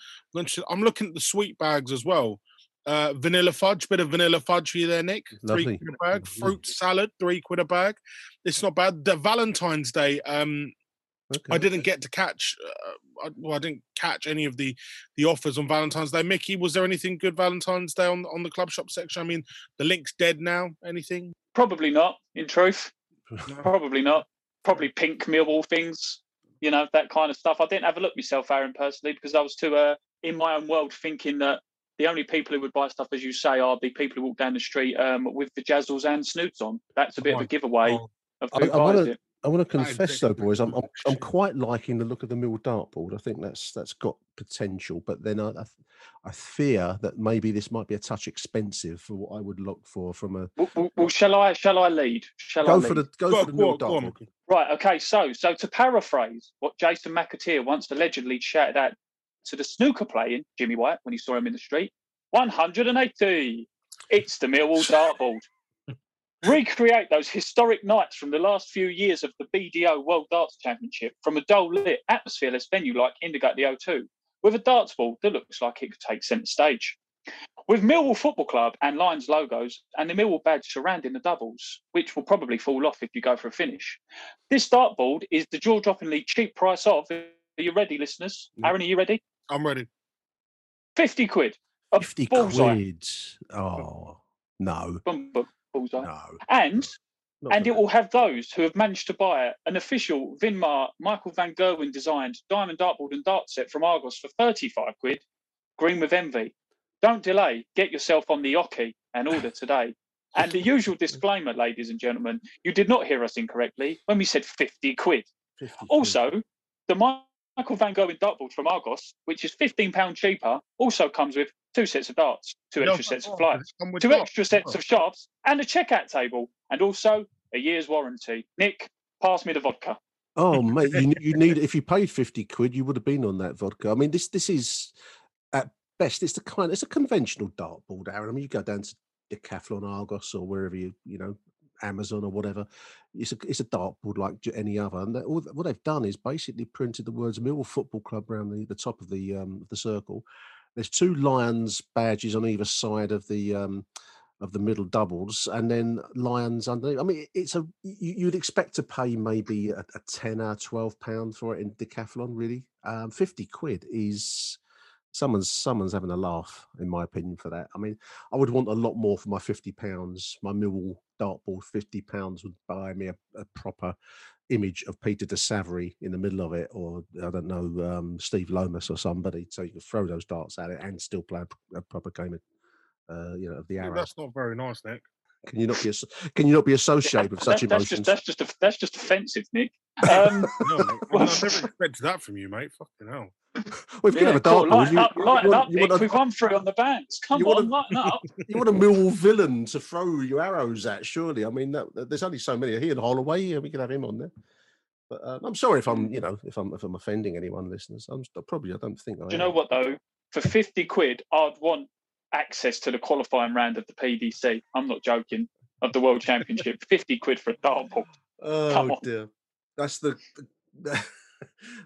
I'm looking at the sweet bags as well. Uh, vanilla fudge, bit of vanilla fudge for you there, Nick. Lovely. Three quid a bag. Fruit salad, three quid a bag. It's not bad. The Valentine's Day, um, I didn't get to catch. Uh, I, well, I didn't catch any of the the offers on Valentine's Day. Mickey, was there anything good Valentine's Day on on the club shop section? I mean, the link's dead now. Anything? Probably not. In truth, probably not. Probably pink Millwall things. You know that kind of stuff. I didn't have a look myself, Aaron, personally, because I was too uh, in my own world, thinking that the only people who would buy stuff, as you say, are the people who walk down the street um, with the jazzles and snoots on. That's a bit of a giveaway of I, who I buys want to. it. I want to confess though, boys, I'm, I'm I'm quite liking the look of the mill dartboard. I think that's that's got potential, but then I I, I fear that maybe this might be a touch expensive for what I would look for from a Well, well, well, shall I? Shall I lead? Shall I go lead? for the go, Go for the mill go on, go on, dartboard. Right. Okay. So, so to paraphrase what Jason McAteer once allegedly shouted out to the snooker playing Jimmy White when he saw him in the street, 180. It's the Millwall dartboard. Recreate those historic nights from the last few years of the BDO World Darts Championship from a dull lit, atmosphereless venue like Indigo at the O2 with a darts ball that looks like it could take centre stage. With Millwall Football Club and Lions logos and the Millwall badge surrounding the doubles, which will probably fall off if you go for a finish. This dartboard is the jaw-droppingly cheap price of. Are you ready, listeners? Mm. Aaron, are you ready? I'm ready. Fifty quid. 50 bullseye. quid. Oh, no, Boom, boom, bullseye. no. And not and it will have those who have managed to buy it. an official Winmau Michael Van Gerwen designed diamond dartboard and dart set from Argos for 35 quid, green with envy. Don't delay, get yourself on the oche and order today. And the usual disclaimer, ladies and gentlemen, you did not hear us incorrectly when we said 50 quid. 50 quid. Also, the Michael Van Gerwen dartboard from Argos, which is £15 cheaper, also comes with two sets of darts, two No, extra sets of oh, flights, two darts. extra sets of shafts, and a checkout table, and also a year's warranty. Nick, pass me the vodka. Oh mate, you, you need if you paid fifty quid, you would have been on that vodka. I mean, this this is at best, it's the kind, it's a conventional dartboard, Aaron. I mean, you go down to Decathlon, Argos, or wherever you you know, Amazon or whatever. It's a it's a dartboard like any other, and they, all, what they've done is basically printed the words Millwall Football Club around the, the top of the um the circle. There's two lions badges on either side of the um of the middle doubles and then lions underneath. I mean, it's a you, you'd expect to pay maybe a, a or twelve pound for it in decathlon. Really, um, fifty quid is someone's someone's having a laugh, in my opinion, for that. I mean, I would want a lot more for my fifty pounds. My Millwall dartboard, fifty pounds would buy me a, a proper image of Peter de Savary in the middle of it, or I don't know, um, Steve Lomas or somebody, so you can throw those darts at it and still play a proper game of, uh, you know, of the Yeah, that's not very nice, Nick. Can you not be can you not be associated with such That- that's emotions? just that's just that's just offensive, Nick. Um, No, mate. Mean, I never expected that from you, mate. Fucking hell. Well, if you yeah, have a cool. Lighten you, up, you, want, up, you, Nick. want We've run through on the bands. Come on, a- lighten up. you want a Millwall villain to throw your arrows at. Surely, I mean, that, there's only so many. Ian Holloway, yeah, we could have him on there. But uh, I'm sorry if I'm, you know, if I'm if I'm offending anyone, listeners. I'm probably I don't think I. Do you know what though? For fifty quid, I'd want access to the qualifying round of the PDC. I'm not joking. Of the World Championship, fifty quid for a dartboard. Oh dear, that's the.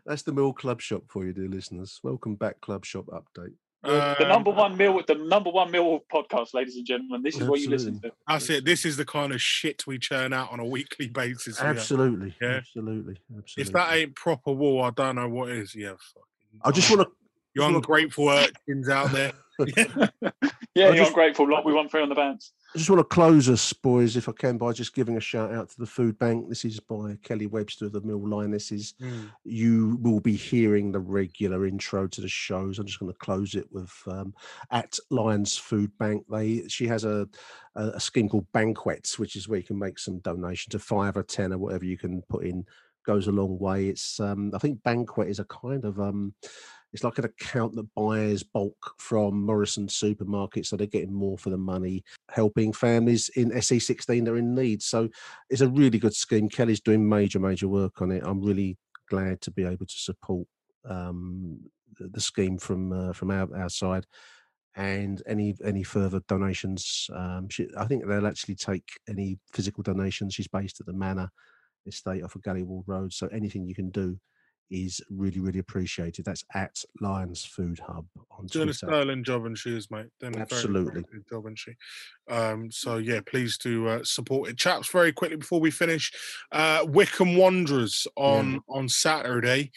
That's the Mill Club Shop for you, dear listeners. Welcome back, Club Shop update. The Um, number one mill, with the number one mill podcast, ladies and gentlemen. This is what you listen to. That's it. This is the kind of shit we churn out on a weekly basis. Absolutely, Yeah. absolutely, absolutely. If that ain't proper war, I don't know what is. Yeah. I just want to. You're ungrateful urchins out there. Yeah, I you're just- ungrateful lot. We won three on the bands. I just want to close us, boys, if I can, by just giving a shout out to the food bank. This is by Kelly Webster of the Mill Lionesses. Mm. You will be hearing the regular intro to the shows. I'm just going to close it with um, at Lions Food Bank. They she has a, a a scheme called Bankuets, which is where you can make some donation to five or ten or whatever you can put in goes a long way. It's um, I think Banquet is a kind of um, it's like an account that buys bulk from Morrison supermarkets, so they're getting more for the money, helping families in SE16 that are in need. So it's a really good scheme. Kelly's doing major, major work on it. I'm really glad to be able to support um, the, scheme from uh, from our, our side and any any further donations. Um, she, I think they'll actually take any physical donations. She's based at the Manor Estate off of Galleywall Road, so anything you can do is really really appreciated. That's at Lions Food Hub on Doing Twitter. a sterling job and shoes, mate. Doing Absolutely. job and she. Um, so yeah, please do uh, support it. Chaps, very quickly before we finish, uh, Wycombe Wanderers on on Saturday.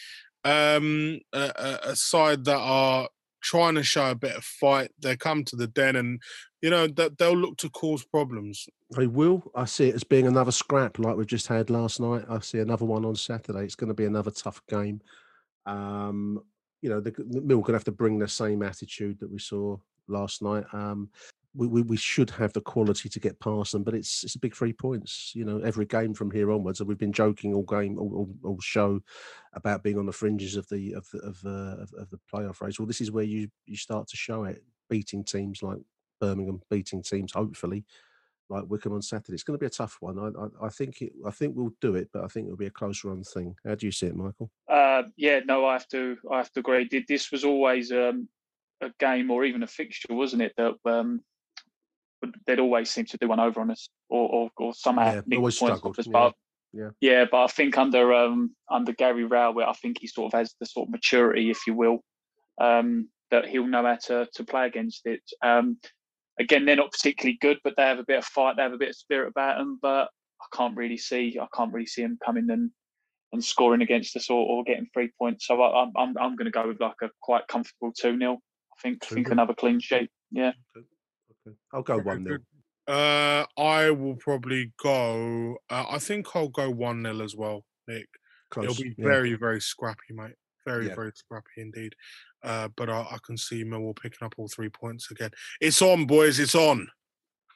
Um, a- a side that are trying to show a bit of fight. They come to the den and you know that they'll look to cause problems. They will. I see it as being another scrap like we've just had last night. I see another one on Saturday. It's going to be another tough game. Um, you know, the, the Mill going to have to bring the same attitude that we saw last night. Um, we, we, we should have the quality to get past them, but it's it's a big three points. You know, every game from here onwards, and we've been joking all game, all, all, all show about being on the fringes of the of the, of, uh, of of the playoff race. Well, this is where you you start to show it, beating teams like Birmingham, beating teams hopefully like Wycombe on Saturday. It's going to be a tough one. I, I, I think it. I think we'll do it, but I think it'll be a close run thing. How do you see it, Michael? Uh, yeah, no, I have to. I have to agree. This was always um, a game or even a fixture, wasn't it? That um, they'd always seem to do one over on us, or or, or somehow Yeah, nick always points off struggled, us. But yeah. yeah, but I think under um, under Gary Rowett, I think he sort of has the sort of maturity, if you will, um, that he'll know how to to play against it. Um, again, they're not particularly good, but they have a bit of fight, they have a bit of spirit about them. But I can't really see, I can't really see them coming and and scoring against us or, or getting three points. So I, I'm I'm I'm going to go with like a quite comfortable two 0 I think I think another clean sheet. Yeah. I'll go one 0 Uh, I will probably go. Uh, I think I'll go one 0 as well, Nick. Close, It'll be yeah. very, very scrappy, mate. Very, Yeah. very scrappy indeed. Uh, but I, I can see Millwall picking up all three points again. It's on, boys. It's on.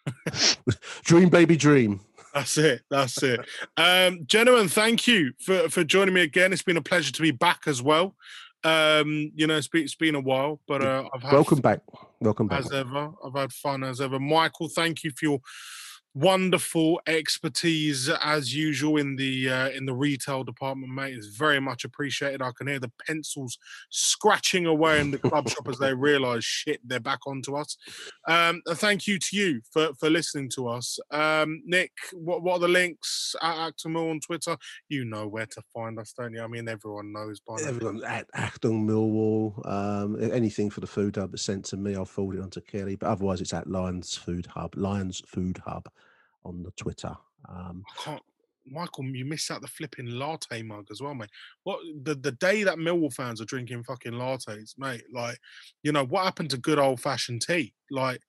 Dream, baby, dream. That's it. That's it. Um, gentlemen, thank you for, for joining me again. It's been a pleasure to be back as well. Um, you know, it's been, it's been a while, but uh, I've had Welcome back. Welcome back. as ever. I've had fun as ever. Michael, thank you for your wonderful expertise as usual in the uh, in the retail department, mate. It's very much appreciated. I can hear the pencils scratching away in the club shop as they realise shit, they're back onto us. Um, and thank you to you for for listening to us, um, Nick. What what are the links at Acton Mill on Twitter? You know where to find us, don't you? I mean, everyone knows by now. Everyone at Acton Millwall. Um, anything for the food hub that's sent to me, I'll forward it on to Kelly. But otherwise, it's at Lions Food Hub. Lions Food Hub on the Twitter. Um, I can't. Michael, you missed out the flipping latte mug as well, mate. What the the day that Millwall fans are drinking fucking lattes, mate? Like, you know what happened to good old fashioned tea? Like,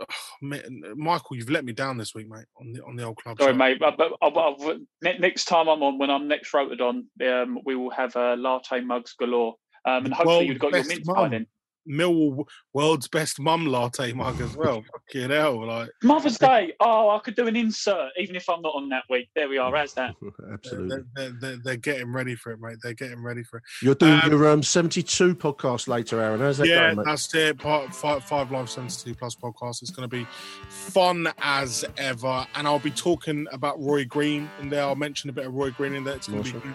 ugh, man, Michael, you've let me down this week, mate. On the on the old club. Sorry, show. mate. But, but I'll, I'll, next time I'm on, when I'm next rotated on, um, we will have uh, latte mugs galore, um, and hopefully World's you've got your best mince pie then. Millwall world's best mum latte mug as well. Fucking hell, like Mother's Day. Oh, I could do an insert even if I'm not on that week. There we are. As that? absolutely. they're, they're, they're, they're getting ready for it, mate. They're getting ready for it. You're doing Um, your um, 72 podcast later, Aaron. How's that yeah, going, mate? that's it. Part five, five live 72 plus podcast. It's going to be fun as ever, and I'll be talking about Roy Green in there. I'll mention a bit of Roy Green in there. It's going to be good.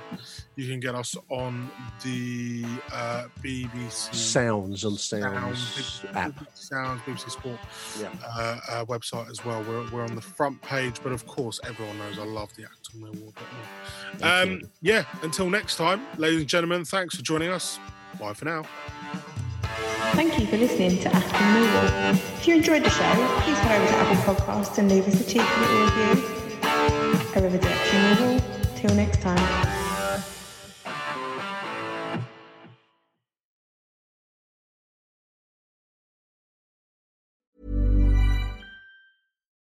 You can get us on the uh, BBC Sounds on Sounds, Sounds BBC app. Sounds, BBC Sport Yeah. Uh, uh, website as well. We're, we're on the front page, but of course, everyone knows I love the Acton Millwall. bit more. Um, yeah, until next time, ladies and gentlemen, thanks for joining us. Bye for now. Thank you for listening to Acton Millwall. If you enjoyed the show, please head over to Apple Podcasts and leave us a cheeky little review. Arrivederci Millwall. Till next time.